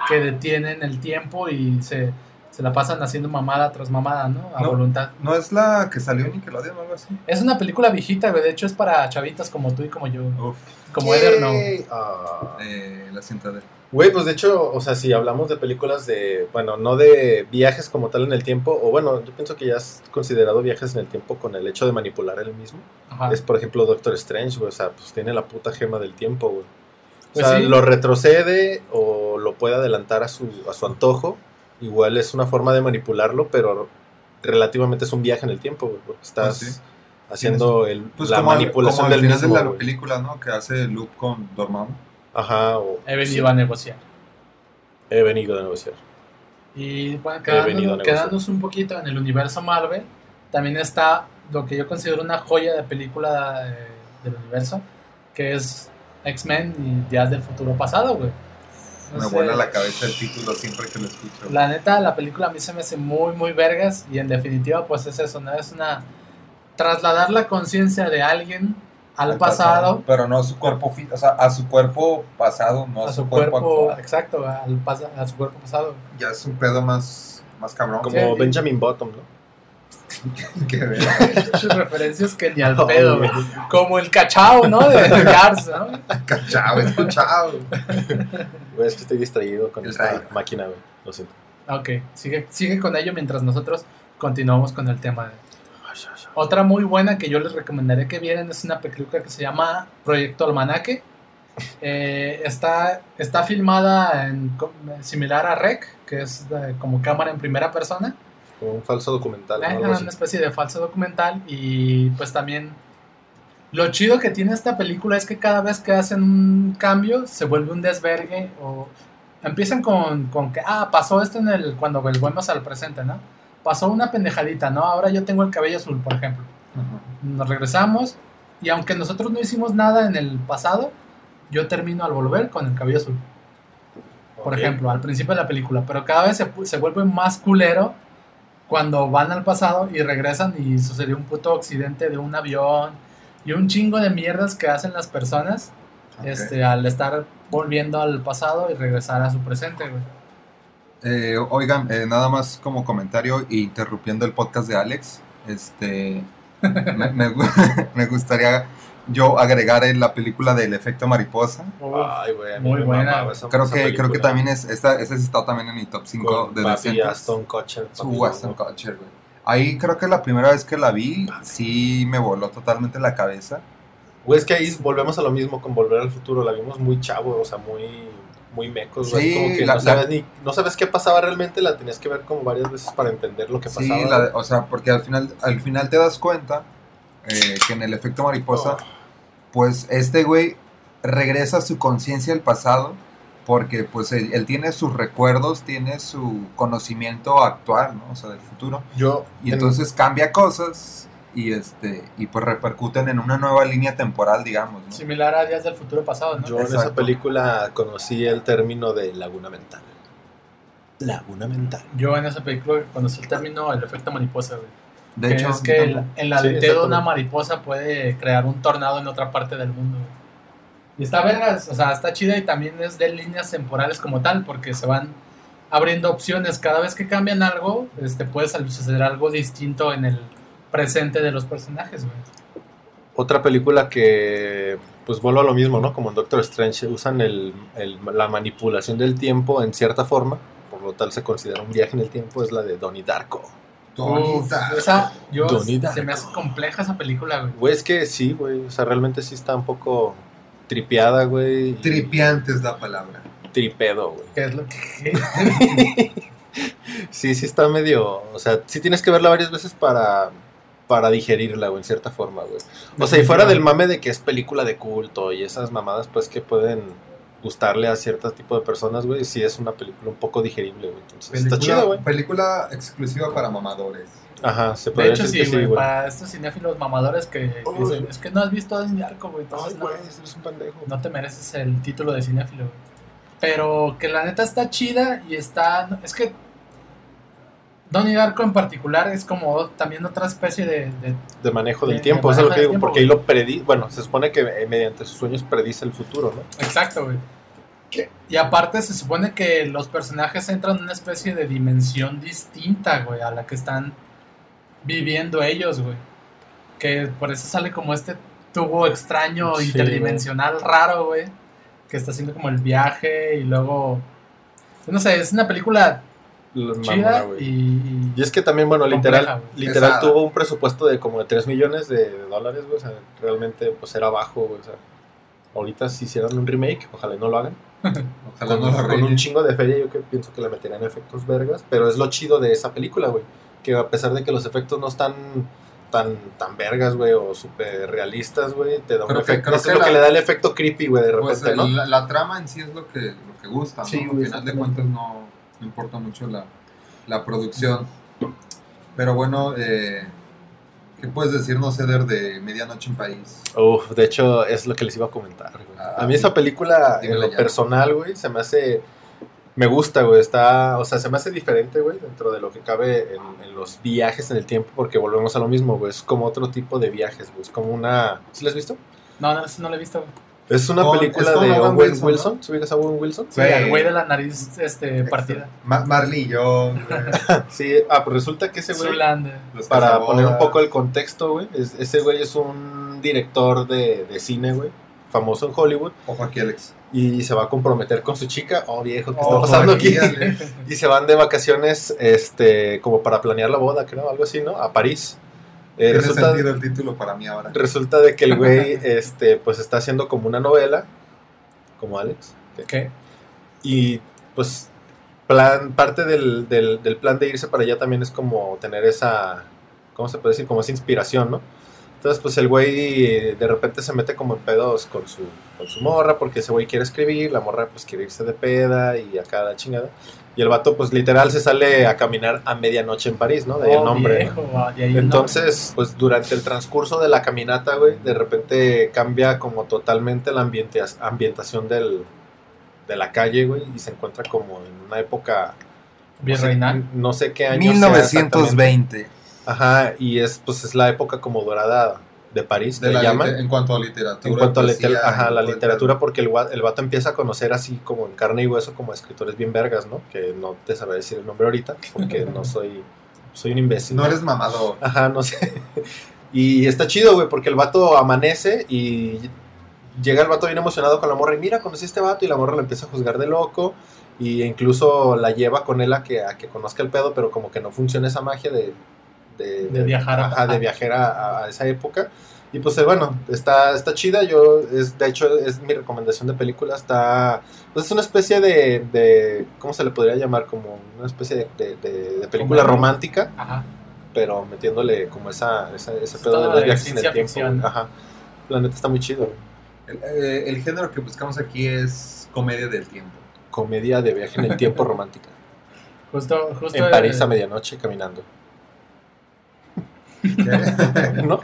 que detienen el tiempo y se, se la pasan haciendo mamada tras mamada, ¿no? A No. voluntad. ¿No es la que salió en Nickelodeon o algo así? Es una película viejita, güey. De hecho, es para chavitas como tú y como yo. Uf, Como Eder, no. Ah. eh, la cinta de. Güey, pues de hecho, o sea, si hablamos de películas de, bueno, no de viajes como tal en el tiempo, o bueno, yo pienso que ya has considerado viajes en el tiempo con el hecho de manipular el mismo. Ajá. Es, por ejemplo, Doctor Strange, güey, o sea, pues tiene la puta gema del tiempo, güey. O Pues sea, sí. lo retrocede o lo puede adelantar a su, a su antojo. Igual es una forma de manipularlo, pero relativamente es un viaje en el tiempo, güey, porque estás sí. haciendo el, Pues la como, al- manipulación como del final mismo. de la güey. película, ¿no? Que hace Loop con Dormammu. Ajá, o He venido a negociar. he venido a negociar. Y bueno, quedándonos un poquito en el universo Marvel, también está lo que yo considero una joya de película eh, del universo, que es X-Men y Días del Futuro Pasado, güey. No Me sé, vuela la cabeza el título siempre que lo escucho. La neta, la película a mí se me hace muy, muy vergas y en definitiva, pues es eso, ¿no? Es una... Trasladar la conciencia de alguien al, pasado, Pero no a su cuerpo, fi- o sea, a su cuerpo pasado, no a, a su, su cuerpo, cuerpo, actual. exacto, al a su cuerpo pasado. Ya es un pedo más, más cabrón. Como Sí. Benjamin Bottom, ¿no? Que ver. Muchas referencias que ni al pedo, güey. Como el cachao, ¿no? De ¿no? Cachao, escuchado. Güey, es que estoy distraído con El esta rayo. máquina, güey. Lo siento. Ok, sigue, sigue con ello mientras nosotros continuamos con el tema. Otra muy buena que yo les recomendaría que vieran es una película que se llama Proyecto Almanaque. Eh, está, está filmada en, similar a Rec, que es eh, como cámara en primera persona. Como un falso documental. una especie de falso documental y pues también lo chido que tiene esta película es que cada vez que hacen un cambio se vuelve un desvergue o empiezan con, con que, ah, pasó esto en el, cuando volvemos al presente, ¿no? Pasó una pendejadita, ¿no? Ahora yo tengo el cabello azul, por ejemplo. Nos regresamos y aunque nosotros no hicimos nada en el pasado, yo termino al volver con el cabello azul por ejemplo, al principio de la película, pero cada vez se, se vuelve más culero cuando van al pasado y regresan y sucedió un puto accidente de un avión y un chingo de mierdas que hacen las personas este, al estar volviendo al pasado y regresar a su presente, güey. Eh, oigan, eh, nada más como comentario e interrumpiendo el podcast de Alex, este, me, me gu- me gustaría yo agregar en la película del efecto mariposa. Ay, güey, a mí Muy me buena. esa- Creo esa que, creo que también es, esta, ese está también en mi top 5 Con de Papi decentes. Aston Kutcher. Su. Culture, güey. Ahí creo que la primera vez que la vi, sí me voló totalmente la cabeza. Güey, es que ahí volvemos a lo mismo con Volver al Futuro. La vimos muy chavo, o sea, muy, muy mecos, güey. Sí, como que la- no, sabes ni, no sabes qué pasaba realmente, la tenías que ver como varias veces para entender lo que Sí, pasaba. la de- o sea, porque al final, al final te das cuenta eh, que en el efecto mariposa, Oh. Pues este güey regresa a su conciencia al pasado, porque pues él, él tiene sus recuerdos, tiene su conocimiento actual, ¿no? O sea, del futuro. Yo, Y en- entonces cambia cosas y este y pues repercuten en una nueva línea temporal, digamos, ¿no? Similar a Días del Futuro Pasado, ¿no? yo en esa película conocí el término de laguna mental. Laguna mental. Yo en esa película conocí el término el efecto mariposa, güey. De hecho, es que el, el aleteo de exactamente. una mariposa puede crear un tornado en otra parte del mundo. Y está vergas, o sea, está chida y también es de líneas temporales como tal, porque se van abriendo opciones. Cada vez que cambian algo, este, puede suceder algo distinto en el presente de los personajes, güey. Otra película que, pues vuelvo a lo mismo, ¿no? Como en Doctor Strange, usan el, el- la manipulación del tiempo en cierta forma, por lo tal se considera un viaje en el tiempo, es la de Donnie Darko. Uf, esa, yo, Donnie se me hace compleja esa película, güey. Güey, es que sí, güey, o sea, realmente sí está un poco tripeada, güey. tripiante es la palabra. tripedo, güey. ¿Qué es lo que.? Sí, sí está medio. O sea, sí tienes que verla varias veces para, para digerirla, güey, en cierta forma, güey. O sea, y fuera del mame de que es película de culto y esas mamadas, pues que pueden gustarle a cierto tipo de personas, güey, sí es una película un poco digerible, güey. Entonces, está chido, güey. película exclusiva para mamadores. Ajá, se De puede hecho, decir sí, güey. sí, güey. para estos cinéfilos mamadores que, Uy. dicen, es que no has visto Donnie Darko, güey. Ay, Entonces, no, güey, eres un pendejo. no te mereces el título de cinéfilo, güey. Pero que la neta está chida y está. Es que. Donnie Darko en particular es como también otra especie de. de- De manejo del De- tiempo, de eso es lo que digo, tiempo, porque ahí lo predi... Bueno, se supone que eh, mediante sus sueños predice el futuro, ¿no? Exacto, güey. Y aparte se supone que los personajes entran en una especie de dimensión distinta, güey, a la que están viviendo ellos, güey. Que por eso sale como este tubo extraño, Sí, interdimensional, raro, güey. Que está haciendo como el viaje y luego... No sé, es una película chida y... Y es que también, bueno, Compleja, literal, literal tuvo un presupuesto de como de 3 millones de, de dólares, güey. O sea, realmente pues era bajo, güey. O sea, ahorita si hicieran un remake, ojalá y no lo hagan. Ojalá con, no con un chingo de feria yo que pienso que le meterían efectos vergas. Pero es lo chido de esa película, güey. Que a pesar de que los efectos no están tan, tan vergas, güey, o súper realistas, güey, te da un Creo que- efecto. creo que es lo que la- le da el efecto creepy, güey, de Pues repente, el- ¿no? la, la trama en sí es lo que, lo que gusta, ¿no? Sí, Al güey, final de cuentas no, no importa mucho la, la producción. Pero bueno, eh, ¿qué puedes decirnos, Eder, de Medianoche en París? Uf, de hecho, es lo que les iba a comentar. güey. Ah, a mí esa película, en lo ya. personal, güey, se me hace. Me gusta, güey. Está. O sea, se me hace diferente, güey, dentro de lo que cabe en, en los viajes en el tiempo, porque volvemos a lo mismo, güey. Es como otro tipo de viajes, güey. Es como una. ¿Sí la has visto? No, no, no lo he visto, güey. Es una Con- película es de Owen Wilson, Wilson. ¿no? ¿Se ubicas a Owen Wilson? Sí, Güey. al güey de la nariz este, partida. Ma- Marley güey, Sí. Ah, pues resulta que ese güey. Para poner un poco el contexto, güey. es- ese güey es un director de, de cine, güey. Famoso en Hollywood. Ojo aquí, Alex. y se va a comprometer con su chica. Oh, viejo, ¿qué Ojo está pasando aquí, aquí? Y se van de vacaciones, este, como para planear la boda, creo, algo así, ¿no? A París. Eh, Tiene resulta, sentido el título para mí ahora. resulta de que el güey, este, pues está haciendo como una novela, como Alex. ¿Qué? Y pues plan, parte del, del, del plan de irse para allá también es como tener esa, ¿cómo se puede decir? Como esa inspiración, ¿no? Entonces pues el güey de repente se mete como en pedos con su, con su morra porque ese güey quiere escribir, la morra pues quiere irse de peda y acá la chingada. Y el vato pues literal se sale a caminar a medianoche en París, ¿no? De ahí el Oh, nombre. ¿no? viejo, ah, de ahí el Entonces, pues durante el transcurso de la caminata, güey, de repente cambia como totalmente la ambiente- ambientación del, de la calle, güey, y se encuentra como en una época... nombre. no sé- Virreinal. No sé qué año sea exactamente. 1920. Ajá, y es pues es la época como dorada de París, De la llaman. en cuanto a literatura. En cuanto a poesía, liter- ajá, y la literatura, porque el, el vato empieza a conocer así como en carne y hueso como escritores bien vergas, ¿no? Que no te sabré decir el nombre ahorita, porque no soy, soy un imbécil. No eres mamador. Ajá, no sé. Y está chido, güey, porque el vato amanece y llega el vato bien emocionado con la morra y mira, conocí a este vato y la morra le empieza a juzgar de loco y incluso la lleva con él a que, a que conozca el pedo, pero como que no funciona esa magia de... De, De viajar a- ajá, de viajar a, a esa época. Y pues eh, bueno, está, está chida. Yo, es, de hecho, es mi recomendación de película. Está. Pues es una especie de, de. ¿Cómo se le podría llamar? Como una especie de, de- de- de película Como- romántica Ajá. pero metiéndole como esa, esa ese Es pedo de los viajes en el tiempo. ficción. Ajá. La neta está muy chido. El, eh, el género que buscamos aquí es comedia del tiempo. Comedia de viaje en el tiempo romántica. Justo, justo. En París eh, a medianoche caminando. ¿No?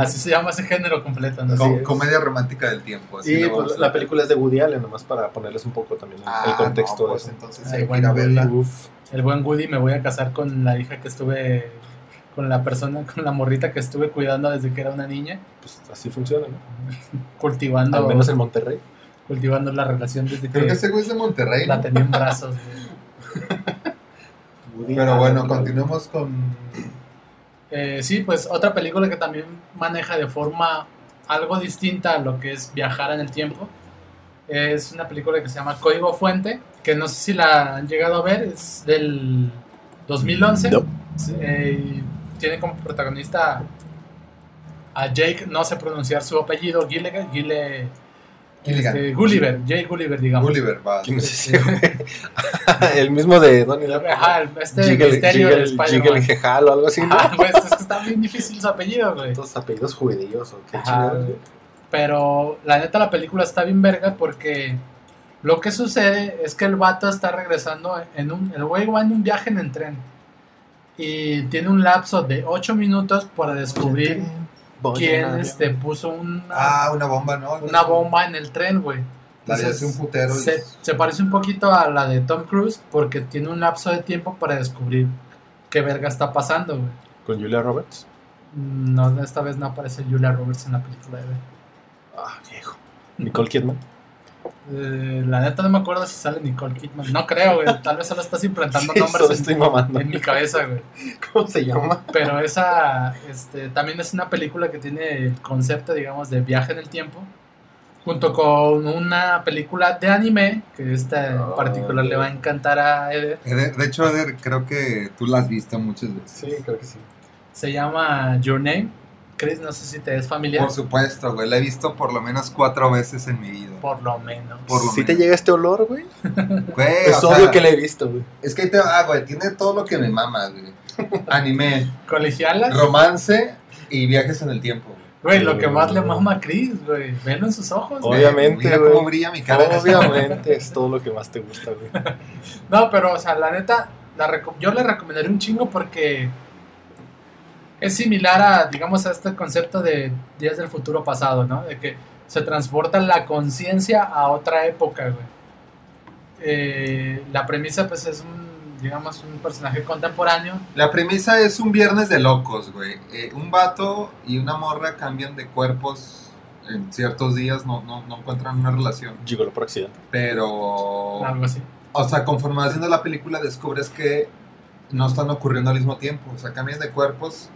Así se llama ese género completo, ¿no? Así Com- es. comedia romántica del tiempo. así Y pues, la película es de Woody Allen, nomás para ponerles un poco también el- Ah, el contexto no, de pues eso. entonces Ay. El buen Woody me voy a casar con la hija que estuve. Con la persona, con la morrita que estuve cuidando desde que era una niña. Pues así funciona, ¿no? Cultivando. Al menos en Monterrey. Cultivando la relación desde Creo que que ese güey es de Monterrey. la ¿no? tenía en brazos. güey. Pero bueno, continuemos con. Eh, sí, pues otra película que también maneja de forma algo distinta a lo que es viajar en el tiempo. Es una película que se llama Código Fuente, que no sé si la han llegado a ver, es del 2011. No. Sí, eh, tiene como protagonista a Jake, no sé pronunciar su apellido, Gille, Gille Gilligan. Este, Gulliver, Jay Gulliver, digamos. Gulliver, va. ¿Quién es ese, güey? el mismo de Donnie Darko. Ajá, este Jiggle, misterio del Jiggle, Spider-Man. Jiggle Jejal o algo así, ¿no? Ah, pues, es que está bien difícil su apellido, güey. Todos apellidos judíos o qué chingados, güey. güey. Pero la neta la película está bien verga porque lo que sucede es que el vato está regresando en un... El güey va en un viaje en el tren. Y tiene un lapso de 8 minutos para descubrir A- este, puso una, Ah, una bomba, ¿no? una bomba en el tren, güey. Entonces, un putero. Se, se parece un poquito a la de Tom Cruise porque tiene un lapso de tiempo para descubrir qué verga está pasando, güey. Con Julia Roberts. No, esta vez no aparece Julia Roberts en la película de Ah, viejo. Nicole Kidman. Eh, la neta no me acuerdo si sale Nicole Kidman. No creo, güey. Tal vez solo estás implantando Sí, nombres en, estoy mamando. en mi cabeza, güey. ¿Cómo se llama? Pero esa este, también es una película que tiene el concepto, digamos, de viaje en el tiempo. Junto con una película de anime, que esta en particular le va a encantar a Eder. Eh, De, de hecho, Eder, creo que tú la has visto muchas veces. Sí, creo que sí. Se llama Your Name. Chris, no sé si te es familiar. Por supuesto, güey. La he visto por lo menos cuatro veces en mi vida. Por lo menos. Por lo ¿Sí te llega este olor, güey? Güey, Es obvio sea, que la he visto, güey. Es que ahí te va, güey. Tiene todo lo que me mama, güey. Anime, Colegiala. romance y viajes en el tiempo, güey. Güey, lo que más le mama a Chris, güey. Velo en sus ojos. güey. Obviamente, Mira güey. cómo brilla mi cara. Obviamente es todo lo que más te gusta, güey. No, pero, o sea, la neta, la yo le recomendaría un chingo porque es similar a, digamos, a este concepto de días del futuro pasado, ¿no? De que se transporta la conciencia a otra época, güey. Eh, la premisa, pues, es un, digamos, un personaje contemporáneo. La premisa es un viernes de locos, güey. Eh, un vato y una morra cambian de cuerpos en ciertos días, no, no, no encuentran una relación. Gigolo por accidente. Pero, Algo así. o sea, conforme vas haciendo la película descubres que no están ocurriendo al mismo tiempo. O sea, cambian de cuerpos,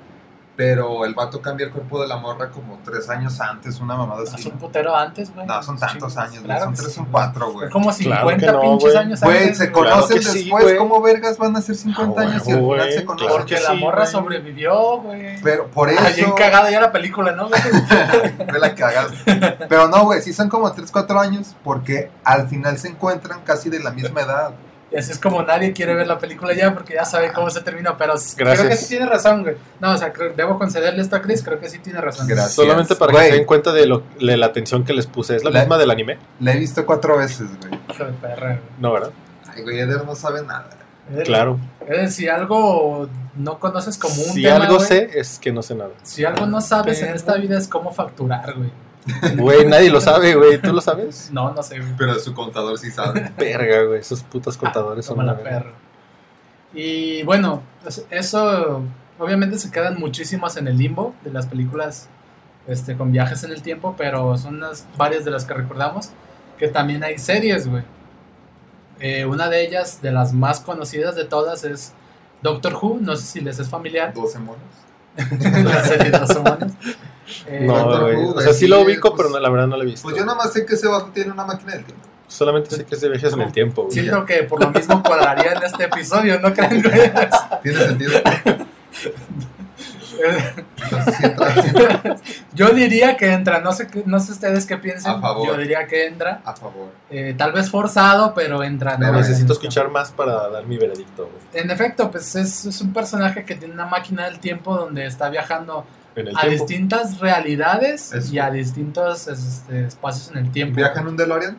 pero el vato cambia el cuerpo de la morra como tres años antes, una mamada Es así. un putero antes, güey. No, son tantos Chingos. años, güey. Claro Son tres, sí, son güey. cuatro, güey. Son como Claro 50 que no, pinches güey. años Güey, antes. se güey. Claro conocen sí, después, güey. ¿cómo vergas van a ser 50 Ah, años y al güey, final se conocen? Porque que la sí, morra güey. sobrevivió, güey. Pero por Ah, bien eso... cagada ya la película, ¿no? güey? Fue la cagada. Pero no, güey, sí son como 3, 4 años porque al final se encuentran casi de la misma edad. Y así es como nadie quiere ver la película ya porque ya sabe cómo se termina. Pero creo que sí tiene razón, güey. No, o sea, creo- debo concederle esto a Chris. Creo que sí tiene razón. Gracias. Solamente para Güey. que se den cuenta de, lo, de la atención que les puse. ¿Es la La- misma del anime? La he visto cuatro veces, güey. Hijo de perra, güey. No, ¿verdad? Ay, güey, Eder no sabe nada. Claro. Es si algo no conoces como un Si tema, algo güey, sé, es que no sé nada. Si algo no sabes en esta vida es cómo facturar, güey. Güey, nadie lo sabe, güey. ¿Tú lo sabes? No, no sé, güey. Pero su contador sí sabe. Verga, güey. Esos putos contadores son Como la perra. Y bueno, pues, eso obviamente se quedan muchísimas en el limbo de las películas este, con viajes en el tiempo, pero son unas, varias de las que recordamos, que también hay series, güey. Eh, una de ellas, de las más conocidas de todas, es Doctor Who, no sé si les es familiar, 12 monos. la serie de los humanos. Eh, No, güey. O sea, sí lo ubico, pues- pero no, la verdad no lo he visto. Pues yo nada más sé que ese vato tiene una máquina del tiempo. Solamente sé que es de viajes en el tiempo, güey. Siento que por lo mismo cuadraría en este episodio, ¿no creen, güey? Tiene sentido. Yo diría que entra, no sé, no sé ustedes qué favor. Yo diría que entra. a favor. Eh, tal vez forzado, pero entra. ¿no? Necesito escuchar más para dar mi veredicto, güey. En efecto, pues es, es un personaje que tiene una máquina del tiempo donde está viajando En el a tiempo. distintas realidades Eso. y a distintos este, espacios en el tiempo. ¿Viaja en un DeLorean?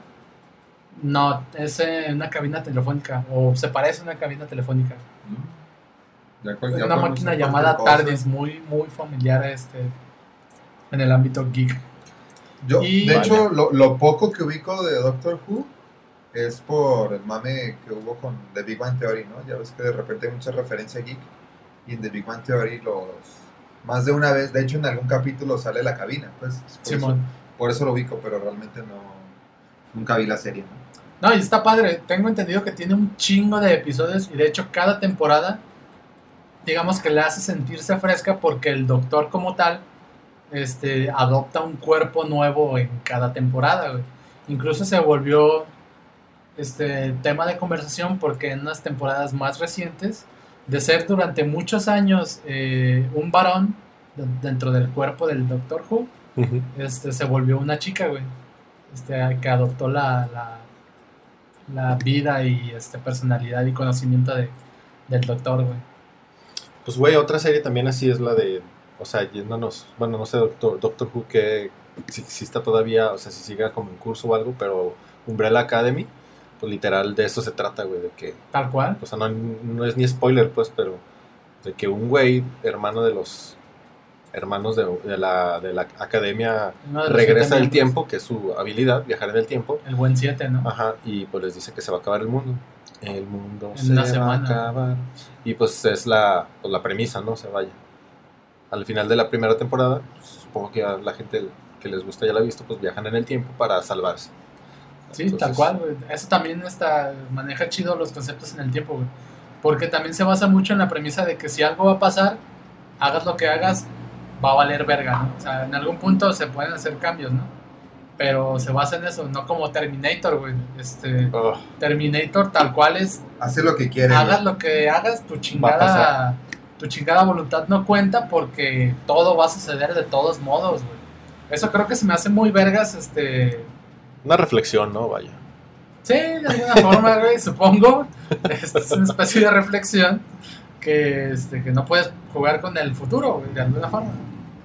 No, es en una cabina telefónica o se parece a una cabina telefónica. Ya cual- Es ya una máquina llamada. TARDIS, muy, muy familiar a este, en el ámbito geek. Yo, Y- de Vale. hecho, lo, lo poco que ubico de Doctor Who es por el mame que hubo con The Big Bang Theory, ¿no? Ya ves que de repente hay mucha referencia geek y en The Big Bang Theory los más de una vez, de hecho en algún capítulo sale la cabina, pues por, Simón. Eso, por eso lo ubico, pero realmente no nunca vi la serie, ¿no? No, y está padre. Tengo entendido que tiene un chingo de episodios y de hecho cada temporada, digamos que le hace sentirse fresca porque el doctor como tal, este, adopta un cuerpo nuevo en cada temporada, güey. Incluso se volvió, este, tema de conversación porque en unas temporadas más recientes, de ser durante muchos años eh, un varón de- dentro del cuerpo del Doctor Who, este, se volvió una chica, güey. este, que adoptó la, la, la vida y este, personalidad y conocimiento de, del doctor, güey. Pues, güey, otra serie también así es la de. O sea, yéndonos. Bueno, no sé, Doctor, Doctor Who, que si exista todavía, o sea, si siga como en curso o algo, pero Umbrella Academy, pues literal de eso se trata, güey, de que. Tal cual. O sea, no, no es ni spoiler, pues, pero. De que un güey, hermano de los. Hermanos de, de la, de la academia, de regresa el tiempo, que es su habilidad, viajar en el tiempo. El buen 7, ¿no? Ajá, y pues les dice que se va a acabar el mundo. El mundo En se una va semana. a acabar. Y pues es la, pues, la premisa, ¿no? Se vaya. Al final de la primera temporada, pues, supongo que a la gente que les gusta ya la ha visto, pues viajan en el tiempo para salvarse. Sí, Entonces, tal cual, güey. Eso también está, maneja chido los conceptos en el tiempo, güey. Porque también se basa mucho en la premisa de que si algo va a pasar, hagas lo que hagas, va a valer verga, ¿no? O sea, en algún punto se pueden hacer cambios, ¿no? Pero se basa en eso, no como Terminator, güey. Este, Oh, Terminator tal cual es, Hace lo que quiere. hagas güey. lo que hagas, tu chingada, tu chingada voluntad no cuenta porque todo va a suceder de todos modos, güey. Eso creo que se me hace muy vergas, este, una reflexión, ¿no? Vaya. Sí, de alguna forma, güey, supongo. Es una especie de reflexión que, este, que no puedes jugar con el futuro, güey, de alguna forma.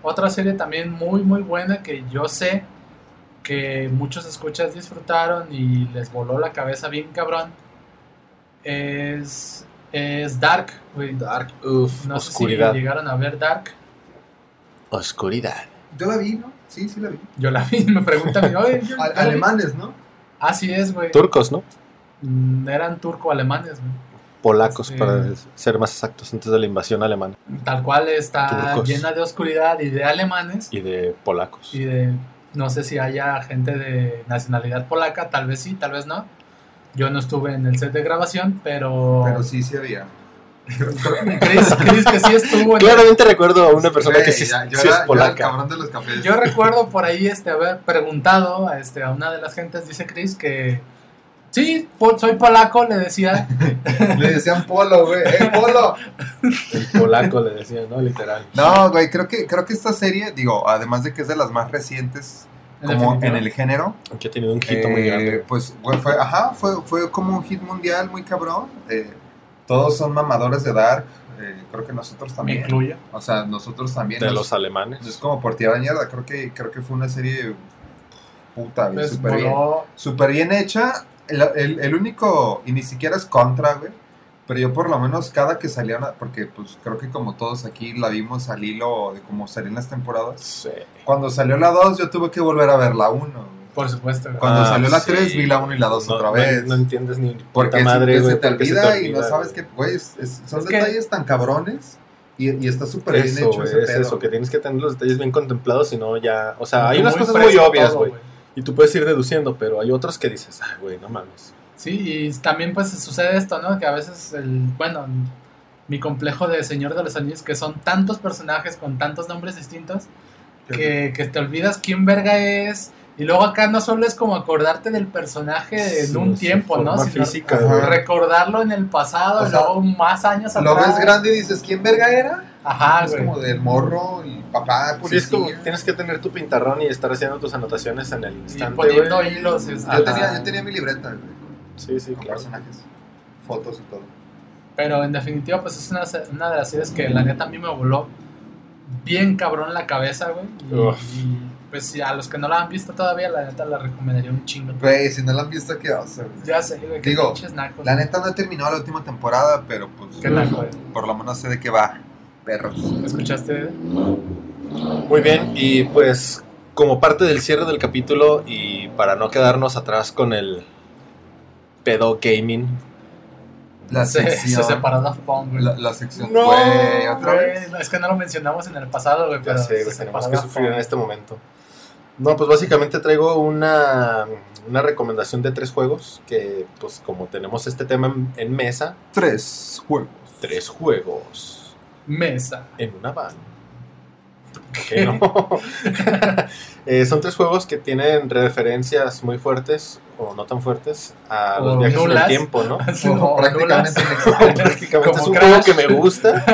Otra serie también muy, muy buena que yo sé que muchos escuchas disfrutaron y les voló la cabeza bien cabrón es, es Dark, güey. Dark, uff, No sé oscuridad. si llegaron a ver Dark. Oscuridad. Yo la vi, ¿no? Sí, sí la vi. Yo la vi, me preguntan, oye, yo- A- yo la vi". alemanes, ¿no? Así es, güey. Turcos, ¿no? Mm, Eran turco-alemanes, güey. Polacos, Sí. para ser más exactos, antes de la invasión alemana. Tal cual está Turcos. llena de oscuridad y de alemanes Y de polacos. y de no sé si haya gente de nacionalidad polaca, tal vez sí, tal vez no. Yo no estuve en el set de grabación, pero, Pero sí, sí había. Chris, Chris que sí estuvo. en- Claramente recuerdo a una persona que sí, ya- yo sí era- es yo era el polaca. cabrón de los cafés. Yo recuerdo por ahí este haber preguntado a este a una de las gentes dice Chris que sí, po- soy polaco, le decía. Le decían polo, güey. ¡Eh, polo! El polaco le decía, ¿no? Literal. No, güey, creo que, creo que esta serie, digo, además de que es de las más recientes como en el género, Que ha tenido un hito muy eh, grande. pues güey, fue, ajá, fue, fue como un hit mundial muy cabrón. eh, todos son mamadores de Dark, eh, creo que nosotros me también. incluyo. O sea, nosotros también. De nos- los alemanes. Es como por tirar mierda, creo que, creo que fue una serie puta, güey, Pues súper bien. Súper bien hecha. El, el- el único, y ni siquiera es contra, güey. Pero yo por lo menos cada que salía, una- porque pues creo que como todos aquí la vimos al hilo de cómo salían las temporadas. Sí. Cuando salió la 2 yo tuve que volver a ver la 1. Por supuesto. güey. Cuando Ah, salió la sí. 3 vi la 1 y la 2 No- otra vez. No, entiendes ni porque puta madre, se te olvida y no sabes que, güey, es- son Es que- detalles tan cabrones y, y está súper bien Eso, hecho ese es pedo. eso, que tienes que tener los detalles bien contemplados, si no ya... O sea, hay unas cosas muy obvias, güey. Y tú puedes ir deduciendo, pero hay otros que dices, ay, güey, no mames. Sí, y también pues sucede esto, ¿no? Que a veces, el, bueno, mi complejo de Señor de los Anillos, que son tantos personajes con tantos nombres distintos, que, que te olvidas quién verga es. Y luego acá no solo es como acordarte del personaje en un tiempo, ¿no? Sino física, recordarlo en el pasado, O y sea, luego más años Lo atrás. ves grande y dices, ¿quién verga era? Ajá, es güey. como del morro y papá, Sí, es policía. como, tienes que tener tu pintarrón y estar haciendo tus anotaciones en el Y instante, poniendo güey. hilos. este, Yo, tenía, yo tenía mi libreta güey, con, Sí, sí, con claro. personajes, fotos y todo. Pero en definitiva, pues es una, de las series que la neta a mí me voló bien cabrón la cabeza, güey. Y, Uf. y, pues si a los que no la han visto todavía, la neta la recomendaría un chingo. Güey, si no la han visto, ¿qué oso? Ya sé, güey, qué Digo, pinches nacos. La neta no he terminado la última temporada, pero pues Qué naco, güey. por lo menos sé de qué va. Perros. ¿Escuchaste? Muy bien, y pues como parte del cierre del capítulo y para no quedarnos atrás con el pedo gaming, La se, sección. se separó Daft Punk, güey. La, la sección. No, Güey, otra vez. Es que no lo mencionamos en el pasado, güey, ya pero sé, se tenemos que sufrir en este momento. No, pues básicamente traigo una, una recomendación de tres juegos que pues como tenemos este tema en, en mesa, Tres juegos. tres juegos Mesa. en una van. Que no. Eh, son tres juegos que tienen referencias muy fuertes o no tan fuertes a los O viajes en el tiempo, ¿no? No, prácticamente. Prácticamente es Como un Crash. juego que me gusta.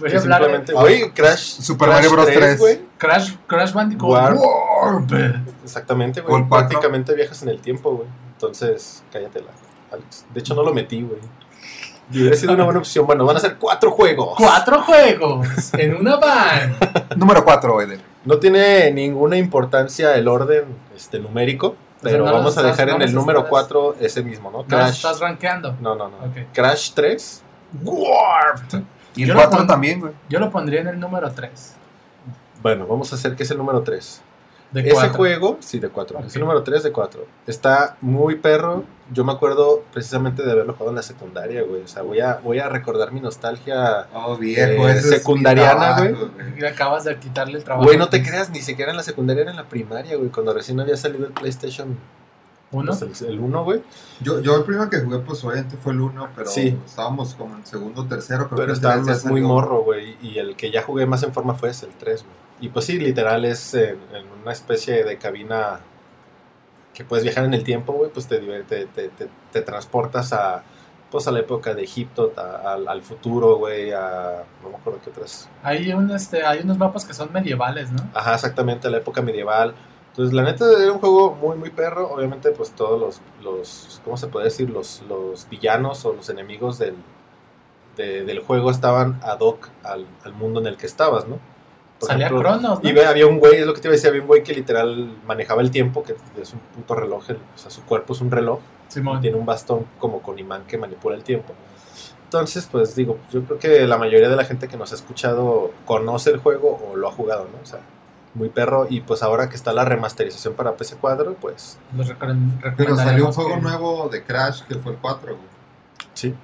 Voy a hablar de Crash. Super Crash Mario Bros. 3. güey. Crash, Crash Bandicoot. Warp. Warp. Exactamente, güey. ¿O? Prácticamente viajas en el tiempo, güey. Entonces, cállatela, Alex. De hecho, no lo metí, güey. Y hubiera sido una buena opción. Bueno, van a ser cuatro juegos. Cuatro juegos en una van. Número 4, Eder. No tiene ninguna importancia el orden este, numérico, pero no vamos a estás- dejar no en el número estás- 4 ese mismo, ¿no? No Crash. estás rankeando. No, no, no. Crash 3. Warped. Y el Yo lo 4 pon- también, güey. Yo lo pondría en el número 3. Bueno, vamos a hacer que es el número 3. De Ese cuatro. juego, sí, de 4. Ok. Es el número 3 de 4. Está muy perro. Yo me acuerdo precisamente de haberlo jugado en la secundaria, güey. O sea, voy a, voy a recordar mi nostalgia. Oh, viejo, mi secundariana, trabajo, Y acabas de quitarle el trabajo. Güey, no te creas, ni siquiera en la secundaria, era en la primaria, güey. Cuando recién había salido el PlayStation Uno. pues, el, el 1, güey. Yo, yo el primero que jugué, pues obviamente fue el 1, pero Sí. estábamos como en segundo o tercero. Creo Pero tres más muy morro, güey. Y el que ya jugué más en forma fue ese, el 3, güey. Y pues sí, literal es en, en una especie de cabina que puedes viajar en el tiempo, güey. Pues te, te, te, te- transportas a, pues a la época de Egipto, a- al, al futuro, güey. A, no me acuerdo qué otras. Hay, un, este, hay unos mapas que son medievales, ¿no? Ajá, exactamente, a la época medieval. Entonces, la neta era un juego muy, muy perro. Obviamente, pues todos los, los ¿cómo se puede decir? Los, los villanos o los enemigos del, de- del juego estaban ad hoc al, al mundo en el que estabas, ¿no? Por Salía ejemplo, Cronos, ¿no? Y ve, había un güey, es lo que te iba a decir, había un güey que literal manejaba el tiempo, que es un puto reloj, el- o sea, su cuerpo es un reloj, Simón. tiene un bastón como con imán que manipula el tiempo. Entonces, pues digo, yo creo que la mayoría de la gente que nos ha escuchado conoce el juego o lo ha jugado, ¿no? O sea, muy perro. Y pues ahora que está la remasterización para PC4, pues Los Pero salió un juego que- nuevo de Crash que fue el 4, güey. sí,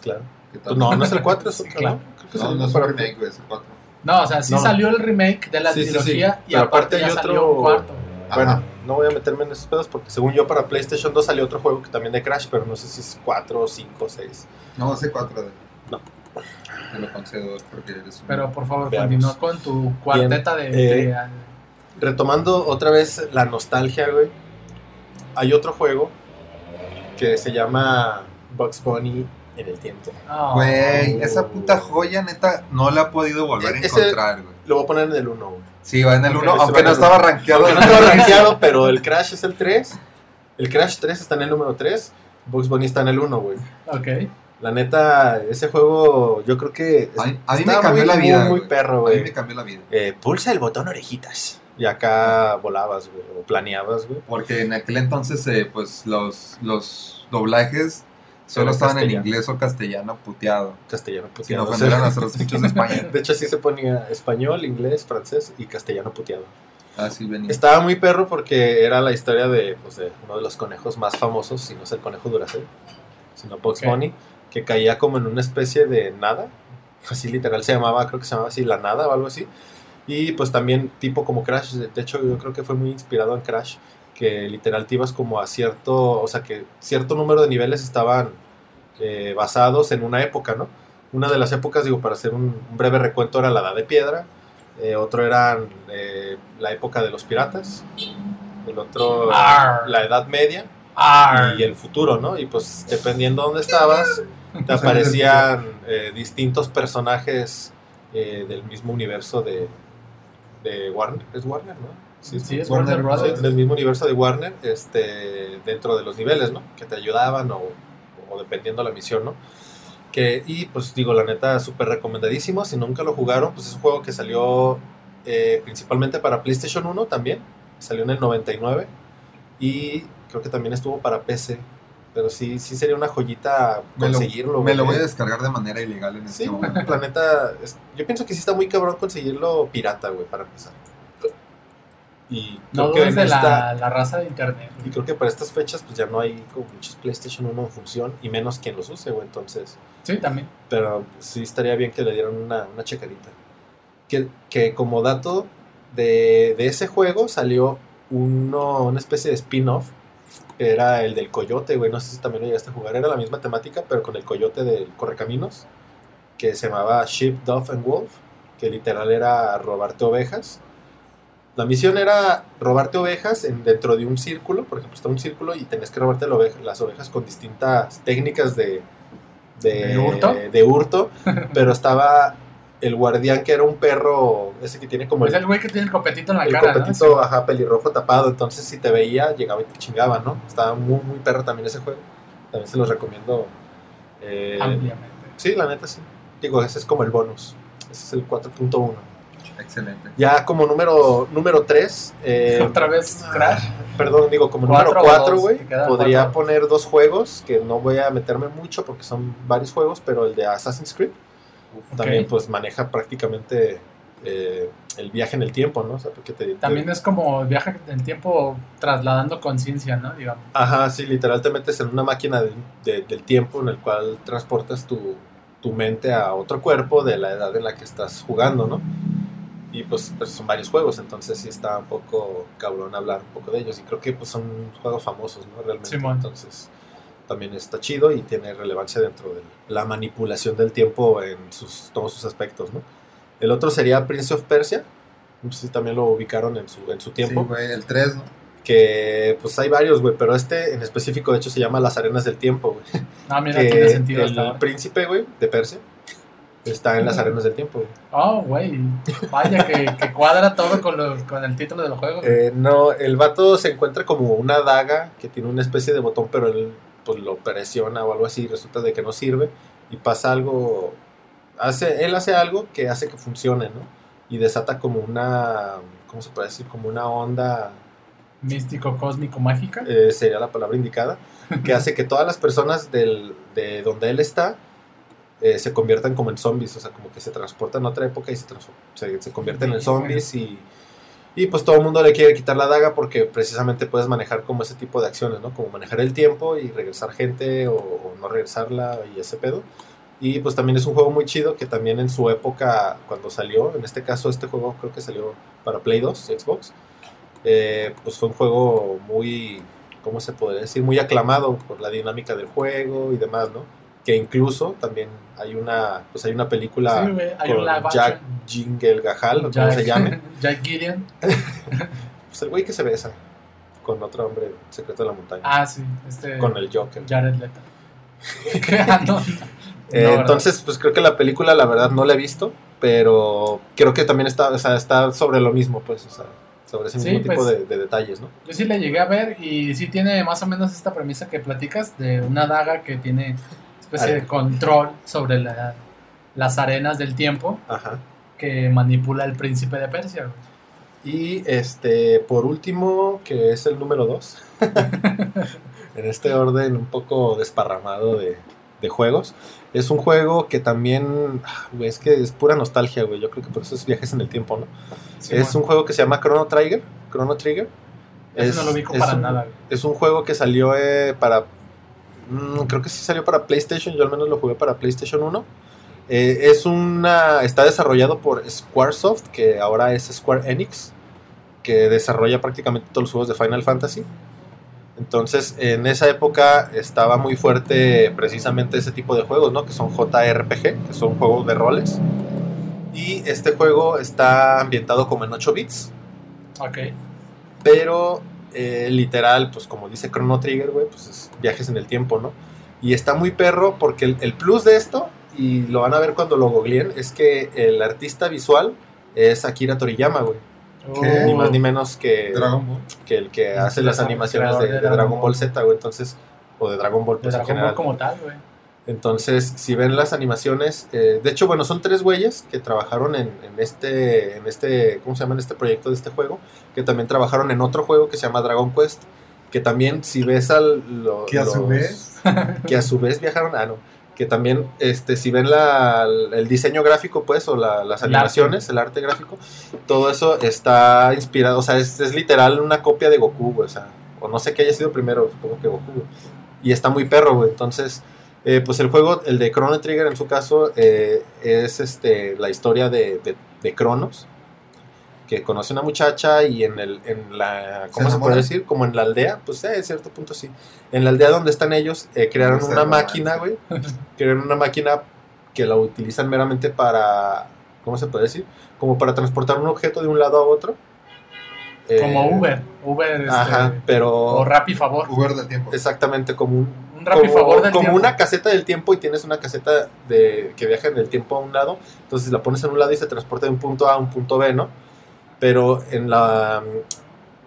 claro. Pues no, no es el 4, es Sí, otro, claro. ¿no? Creo que es No, el no es un para- remake, güey, es el 4. No, o sea, sí No. salió el remake de la Sí, sí, sí. trilogía y Pero aparte aparte ya salió otro- un cuarto. Bueno, Ajá. no voy a meterme en esos pedos porque según yo para PlayStation 2 salió otro juego que también de Crash, pero no sé si es 4, 5, 6. No, ese 4 de. No. Te lo concedo porque eres un. Pero por favor, Veamos. continúa con tu cuarteta de, eh, de- Retomando otra vez la nostalgia, güey. Hay otro juego que se llama Bugs Bunny en el tiempo. Oh. Güey, esa puta joya, neta, no la he podido volver a Ese- encontrar, güey. Lo voy a poner en el 1, güey. Sí, va en el Ok, 1, ese aunque no estaba uno. rankeado. Aunque no estaba rankeado, pero el Crash es el 3. El Crash 3 está en el número 3. Bugs Bunny está en el 1, güey. Ok. La neta, ese juego yo creo que es- A mí- a mí me cambió muy, la vida, Muy, muy güey. perro, A mí me cambió la vida. Eh, pulsa el botón orejitas. Y acá volabas, güey. O planeabas, güey. Porque en aquel entonces, eh, pues los, los doblajes solo estaban en inglés o castellano puteado. Castellano Sin puteado. ofender a nuestros escuchos de España. De hecho, así se ponía español, inglés, francés y castellano puteado. Así venía. Estaba muy perro porque era la historia de, pues, de uno de los conejos más famosos, si no es el conejo Duracell, sino Bugs Ok. Bunny, que caía como en una especie de nada. Así literal se llamaba, creo que se llamaba así la nada o algo así. Y pues también tipo como Crash, de de hecho yo creo que fue muy inspirado en Crash, que literal te ibas como a cierto, o sea que cierto número de niveles estaban eh, basados en una época, ¿no? Una de las épocas, digo, para hacer un, un breve recuento, era la Edad de Piedra, eh, otro era eh, la época de los piratas, el otro Arr. la Edad Media Arr. y el futuro, ¿no? Y pues dependiendo dónde estabas, te aparecían eh, distintos personajes del mismo universo de, de Warner. ¿Es Warner, no? Sí, es Warner Warner Brothers. Del mismo universo de Warner, este, dentro de los niveles, ¿no? Que te ayudaban o, o dependiendo la misión, ¿no? Que, y pues digo, la neta, súper recomendadísimo. Si nunca lo jugaron, pues es un juego que salió eh, principalmente para PlayStation 1 también. Salió en el 99. Y creo que también estuvo para PC. Pero sí, sí sería una joyita Me lo- conseguirlo. Me lo voy a descargar de manera ilegal en este Sí, momento. la neta, es- yo pienso que sí está muy cabrón conseguirlo pirata, güey, para empezar. Y creo No que en de esta- la, la raza de internet. y creo que para estas fechas pues ya no hay como muchos PlayStation 1 en función y menos quien los use, güey, entonces. Sí, también. Pero sí estaría bien que le dieran una, una checadita. Que, que como dato de, de ese juego salió uno, una especie de spin-off. que Era el del coyote, güey. No sé si también lo llegaste a jugar. Era la misma temática, pero con el coyote del Correcaminos. Que se llamaba Sheep, Dove and Wolf. Que literal era robarte ovejas. La misión era robarte ovejas en, dentro de un círculo. Por ejemplo, está un círculo y tenés que robarte la oveja- las ovejas con distintas técnicas de, de, ¿De hurto? de hurto, pero estaba el guardián que era un perro, ese que tiene como Es el güey que tiene el copetito en la el cara, copetito, ¿no? Ajá, pelirrojo tapado. Entonces, si te veía, llegaba y te chingaba, ¿no? Estaba muy, muy perro también ese juego. También se los recomiendo. eh, Ampliamente. sí, la neta sí. Digo, ese es como el bonus. Ese es el 4.1. Excelente. Ya como número número 3, Otra vez Crash. perdón, digo como Cuatro número o 4, dos, güey, podría cuatro. poner dos juegos que no voy a meterme mucho porque son varios juegos, pero el de Assassin's Creed también pues maneja prácticamente eh, el viaje en el tiempo, ¿no? O sea, porque te- También te- es como viaje en tiempo trasladando conciencia, ¿no? Digamos. Ajá, sí, literal te metes en una máquina de- de- del tiempo en el cual transportas tu, tu mente a otro cuerpo de la edad en la que estás jugando, ¿no? Y pues, pues son varios juegos, entonces sí está un poco cabrón hablar un poco de ellos. Y creo que pues son juegos famosos, ¿no? Realmente. Simón. Entonces también está chido y tiene relevancia dentro de la manipulación del tiempo en sus, todos sus aspectos, ¿no? El otro sería Prince of Persia. No sé si también lo ubicaron en su, en su tiempo Sí, güey, el 3, ¿no? que pues hay varios, güey, pero este en específico de hecho se llama Las Arenas del Tiempo, güey. Ah, mira, Que tiene sentido hasta el príncipe, güey, de Persia está en las Arenas del Tiempo. güey. Oh, güey. Vaya que, que cuadra todo con, lo- con el título del juego. Eh, no, el vato se encuentra como una daga que tiene una especie de botón, pero él pues lo presiona o algo así, y resulta de que no sirve y pasa algo, hace, él hace algo que hace que funcione, ¿no? Y desata como una, ¿cómo se puede decir? Como una onda Místico, cósmico, mágica. eh, sería la palabra indicada, que hace que todas las personas del, de donde él está eh, se conviertan como en zombies, o sea, como que se transportan a otra época y se, se, se convierten en zombies y, y pues todo el mundo le quiere quitar la daga porque precisamente puedes manejar como ese tipo de acciones, ¿no? Como manejar el tiempo y regresar gente o, o no regresarla y ese pedo. Y pues también es un juego muy chido que también en su época, cuando salió, en este caso este juego creo que salió para Play 2, Xbox, eh, pues fue un juego muy, ¿cómo se podría decir? Muy aclamado por la dinámica del juego y demás, ¿no? Que incluso también hay una, pues hay una película Sí, güey, hay con un Jack action. Jingle Gahal, o como Jack- se llame, Jack Gideon. pues el güey que se besa con otro hombre secreto de la montaña, Ah, sí. Este, con el Joker. Jared Leto. Ah, no, no. Eh, No, entonces, pues creo que la película, la verdad, no la he visto, pero creo que también está, o sea, está sobre lo mismo, pues, o sea, sobre ese Sí, mismo tipo pues- de, de detalles, ¿no? Yo sí le llegué a ver y sí tiene más o menos esta premisa que platicas de una daga que tiene especie de Are- control sobre la- las arenas del tiempo Ajá. que manipula el príncipe de Persia. Y este, por último, que es el número 2, en este orden un poco desparramado de, de juegos, es un juego que también, ah, güey, es que es pura nostalgia, güey, yo creo que por eso es viajes en el tiempo, ¿no? Sí, es bueno, un juego que se llama Chrono Trigger, Chrono Trigger. Es- no lo ubico es para un- nada. güey. Es un juego que salió eh, para. Mm, creo que sí salió para PlayStation. Yo al menos lo jugué para PlayStation 1. Eh, es una. Está desarrollado por Squaresoft, que ahora es Square Enix, que desarrolla prácticamente todos los juegos de Final Fantasy. Entonces, en esa época estaba muy fuerte precisamente ese tipo de juegos, ¿no? Que son JRPG, que son juegos de roles. Y este juego está ambientado como en 8 bits Ok. pero eh, literal, pues como dice Chrono Trigger, güey, pues es viajes en el tiempo, ¿no? Y está muy perro porque el, el plus de esto, y lo van a ver cuando lo googleen, es que el artista visual es Akira Toriyama, güey. ¿Qué? Ni más ni menos que, Dragon Ball. que el que hace las animaciones de, de de Dragon Ball. Z, güey, entonces, o de Dragon Ball, de pues en Dragon general. Ball como tal, güey. Entonces, si ven las animaciones, eh, de hecho, bueno, son tres güeyes que trabajaron en, en este, en este, ¿cómo se llama? En este proyecto de este juego, que también trabajaron en otro juego que se llama Dragon Quest, que también, si ves al... lo- Que a su vez- Que a su vez viajaron, ah, no, que también, este, si ven la, el diseño gráfico, pues, o la- las El animaciones, el arte gráfico, todo eso está inspirado, o sea, es, es literal una copia de Goku, güey, o sea, o no sé qué haya sido primero, supongo que Goku, güey. Y está muy perro, güey, entonces... Eh, pues el juego, el de Chrono Trigger en su caso, eh, es este, la historia de, de, de Cronos, que conoce a una muchacha y en, el, en la, ¿cómo se, puede decir? Como en la aldea, pues eh, en cierto punto sí. En la aldea donde están ellos, eh, crearon una máquina, güey. crearon una máquina que la utilizan meramente para, ¿cómo se puede decir? Como para transportar un objeto de un lado a otro. Como Eh, Uber. Uber este, Ajá, pero... o Rappi Favor. Uber del tiempo. Exactamente, como un, Un como, favor del como tiempo. una caseta del tiempo y tienes una caseta de que viaja en el tiempo a un lado, entonces la pones en un lado y se transporta de un punto A a un punto B, ¿no? Pero en la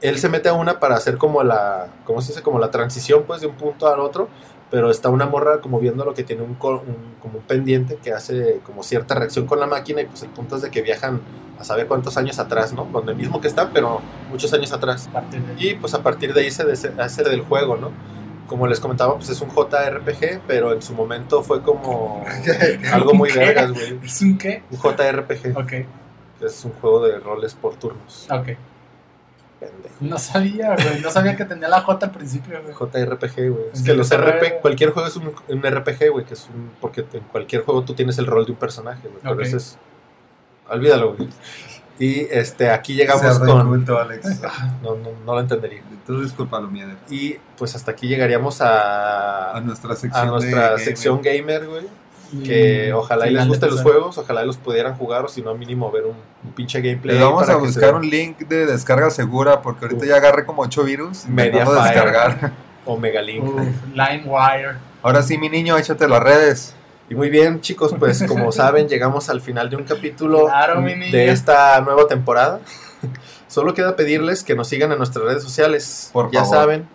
él se mete a una para hacer como la ¿cómo se dice? como la transición pues de un punto al otro, pero está una morra como viendo lo que tiene un, un- como un pendiente que hace como cierta reacción con la máquina y pues el punto es de que viajan a saber cuántos años atrás, ¿no? Donde mismo que están, pero muchos años atrás. Y pues a partir de ahí se hace del juego, ¿no? Como les comentaba, pues es un JRPG, pero en su momento fue como algo muy vergas, güey. ¿Es un qué? Un JRPG, Ok, que es un juego de roles por turnos. ok. Pendejo. No sabía, güey. No sabía que tenía la J al principio, güey. JRPG, güey. Es Sí, que los RP, cualquier juego es un, un RPG, güey, que es un, porque en cualquier juego tú tienes el rol de un personaje, güey. Pero Ok. ese es, olvídalo, güey. Y este, aquí llegamos Cerdo con, inculto, Alex. no, no, no lo entendería. Tú discúlpalo, Mieder. Y pues hasta aquí llegaríamos a, A nuestra sección a nuestra de sección gamer, güey. Que ojalá y les gusten los juegos, ojalá y los pudieran jugar o si no mínimo ver un, un pinche gameplay. Les vamos para a que se buscar vean. un link de descarga segura porque ahorita Uf. ya agarré como 8 virus intentando Mediafire. descargar. o Megalink. LimeWire. Ahora sí, mi niño, échate las redes. Y muy bien, chicos, pues como saben, llegamos al final de un capítulo Claro, de esta nueva temporada. Solo queda pedirles que nos sigan en nuestras redes sociales. Por ya favor. saben,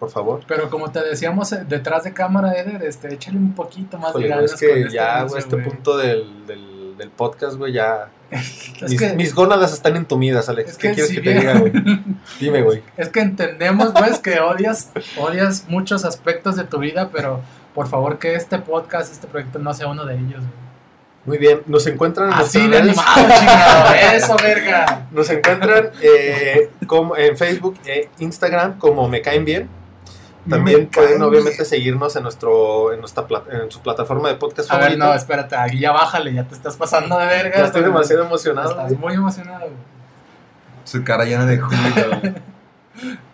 por favor. Pero como te decíamos eh, detrás de cámara, Eder, este, échale un poquito más Híjole, de ganas es que con este ya, este güey. punto del, del, del podcast, güey, ya. Es mis, que, mis gónadas están entumidas, Alex. es ¿Qué que quieres si que te bien- diga, güey? Dime, güey. es que entendemos, pues, que odias, odias muchos aspectos de tu vida, pero por favor que este podcast, este proyecto no sea uno de ellos. güey. Muy bien, nos encuentran en Así de redes- animado, chingado. Eso, verga. Nos encuentran eh, como en Facebook e Instagram como Me Caen Bien. También Me pueden caen obviamente bien. seguirnos en nuestro en nuestra en su plataforma de podcast A ver, favorita. no, espérate, aquí ya bájale, ya te estás pasando de verga. Ya estoy demasiado emocionado. Estás muy emocionado. güey. Su cara llena de júbilo.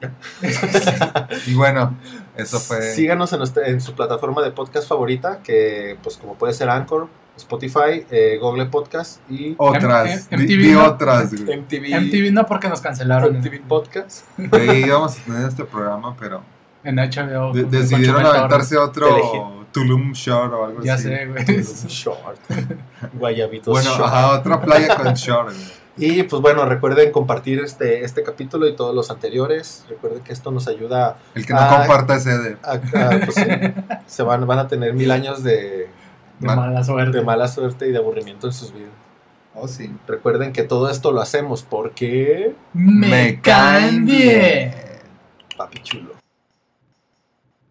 y bueno, eso fue. Síganos en, nuestra- en su plataforma de podcast favorita, que pues como puede ser Anchor, Spotify, eh, Google Podcast y Otras. M- MTV, otras, güey. MTV, MTV no porque nos cancelaron MTV Podcast. Güey, íbamos a tener este programa, pero en HBO. de- decidieron aventarse otro. Tulum Shore o algo Ya así. sé, güey. Short. Guayabitos Bueno, Short. ajá, otra playa con Shore. güey. Y pues bueno, recuerden compartir este, este capítulo y todos los anteriores. Recuerden que esto nos ayuda El que no comparta ese de. a, a, pues, sí, se van, van a tener mil años de, De Mal- mala suerte. de mala suerte y de aburrimiento en sus vidas. Oh, sí. Recuerden que todo esto lo hacemos porque Me caen bien. papi chulo.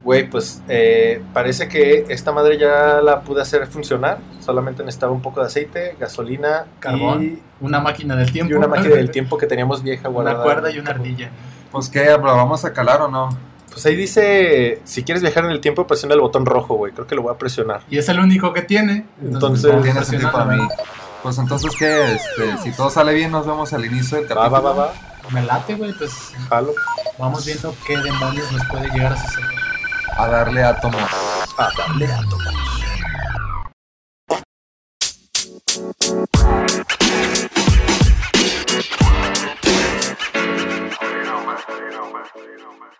Güey, pues eh, parece que esta madre ya la pude hacer funcionar. Solamente necesitaba un poco de aceite, gasolina Carbón. y, Una máquina del tiempo. y una máquina del tiempo que teníamos vieja Una guardada. cuerda y una ardilla. Pues qué, ¿lo vamos a calar o no? Pues ahí dice, si quieres viajar en el tiempo, presiona el botón rojo, güey. Creo que lo voy a presionar. Y es el único que tiene. Entonces, Tiene sentido para mí. Pues entonces, ¿qué? Este, si todo sale bien, nos vemos al inicio del Va, capítulo. va, va, va. Me late, güey. Pues Jalo. vamos viendo qué demonios nos puede llegar a suceder. A darle a átomos. A darle átomos. You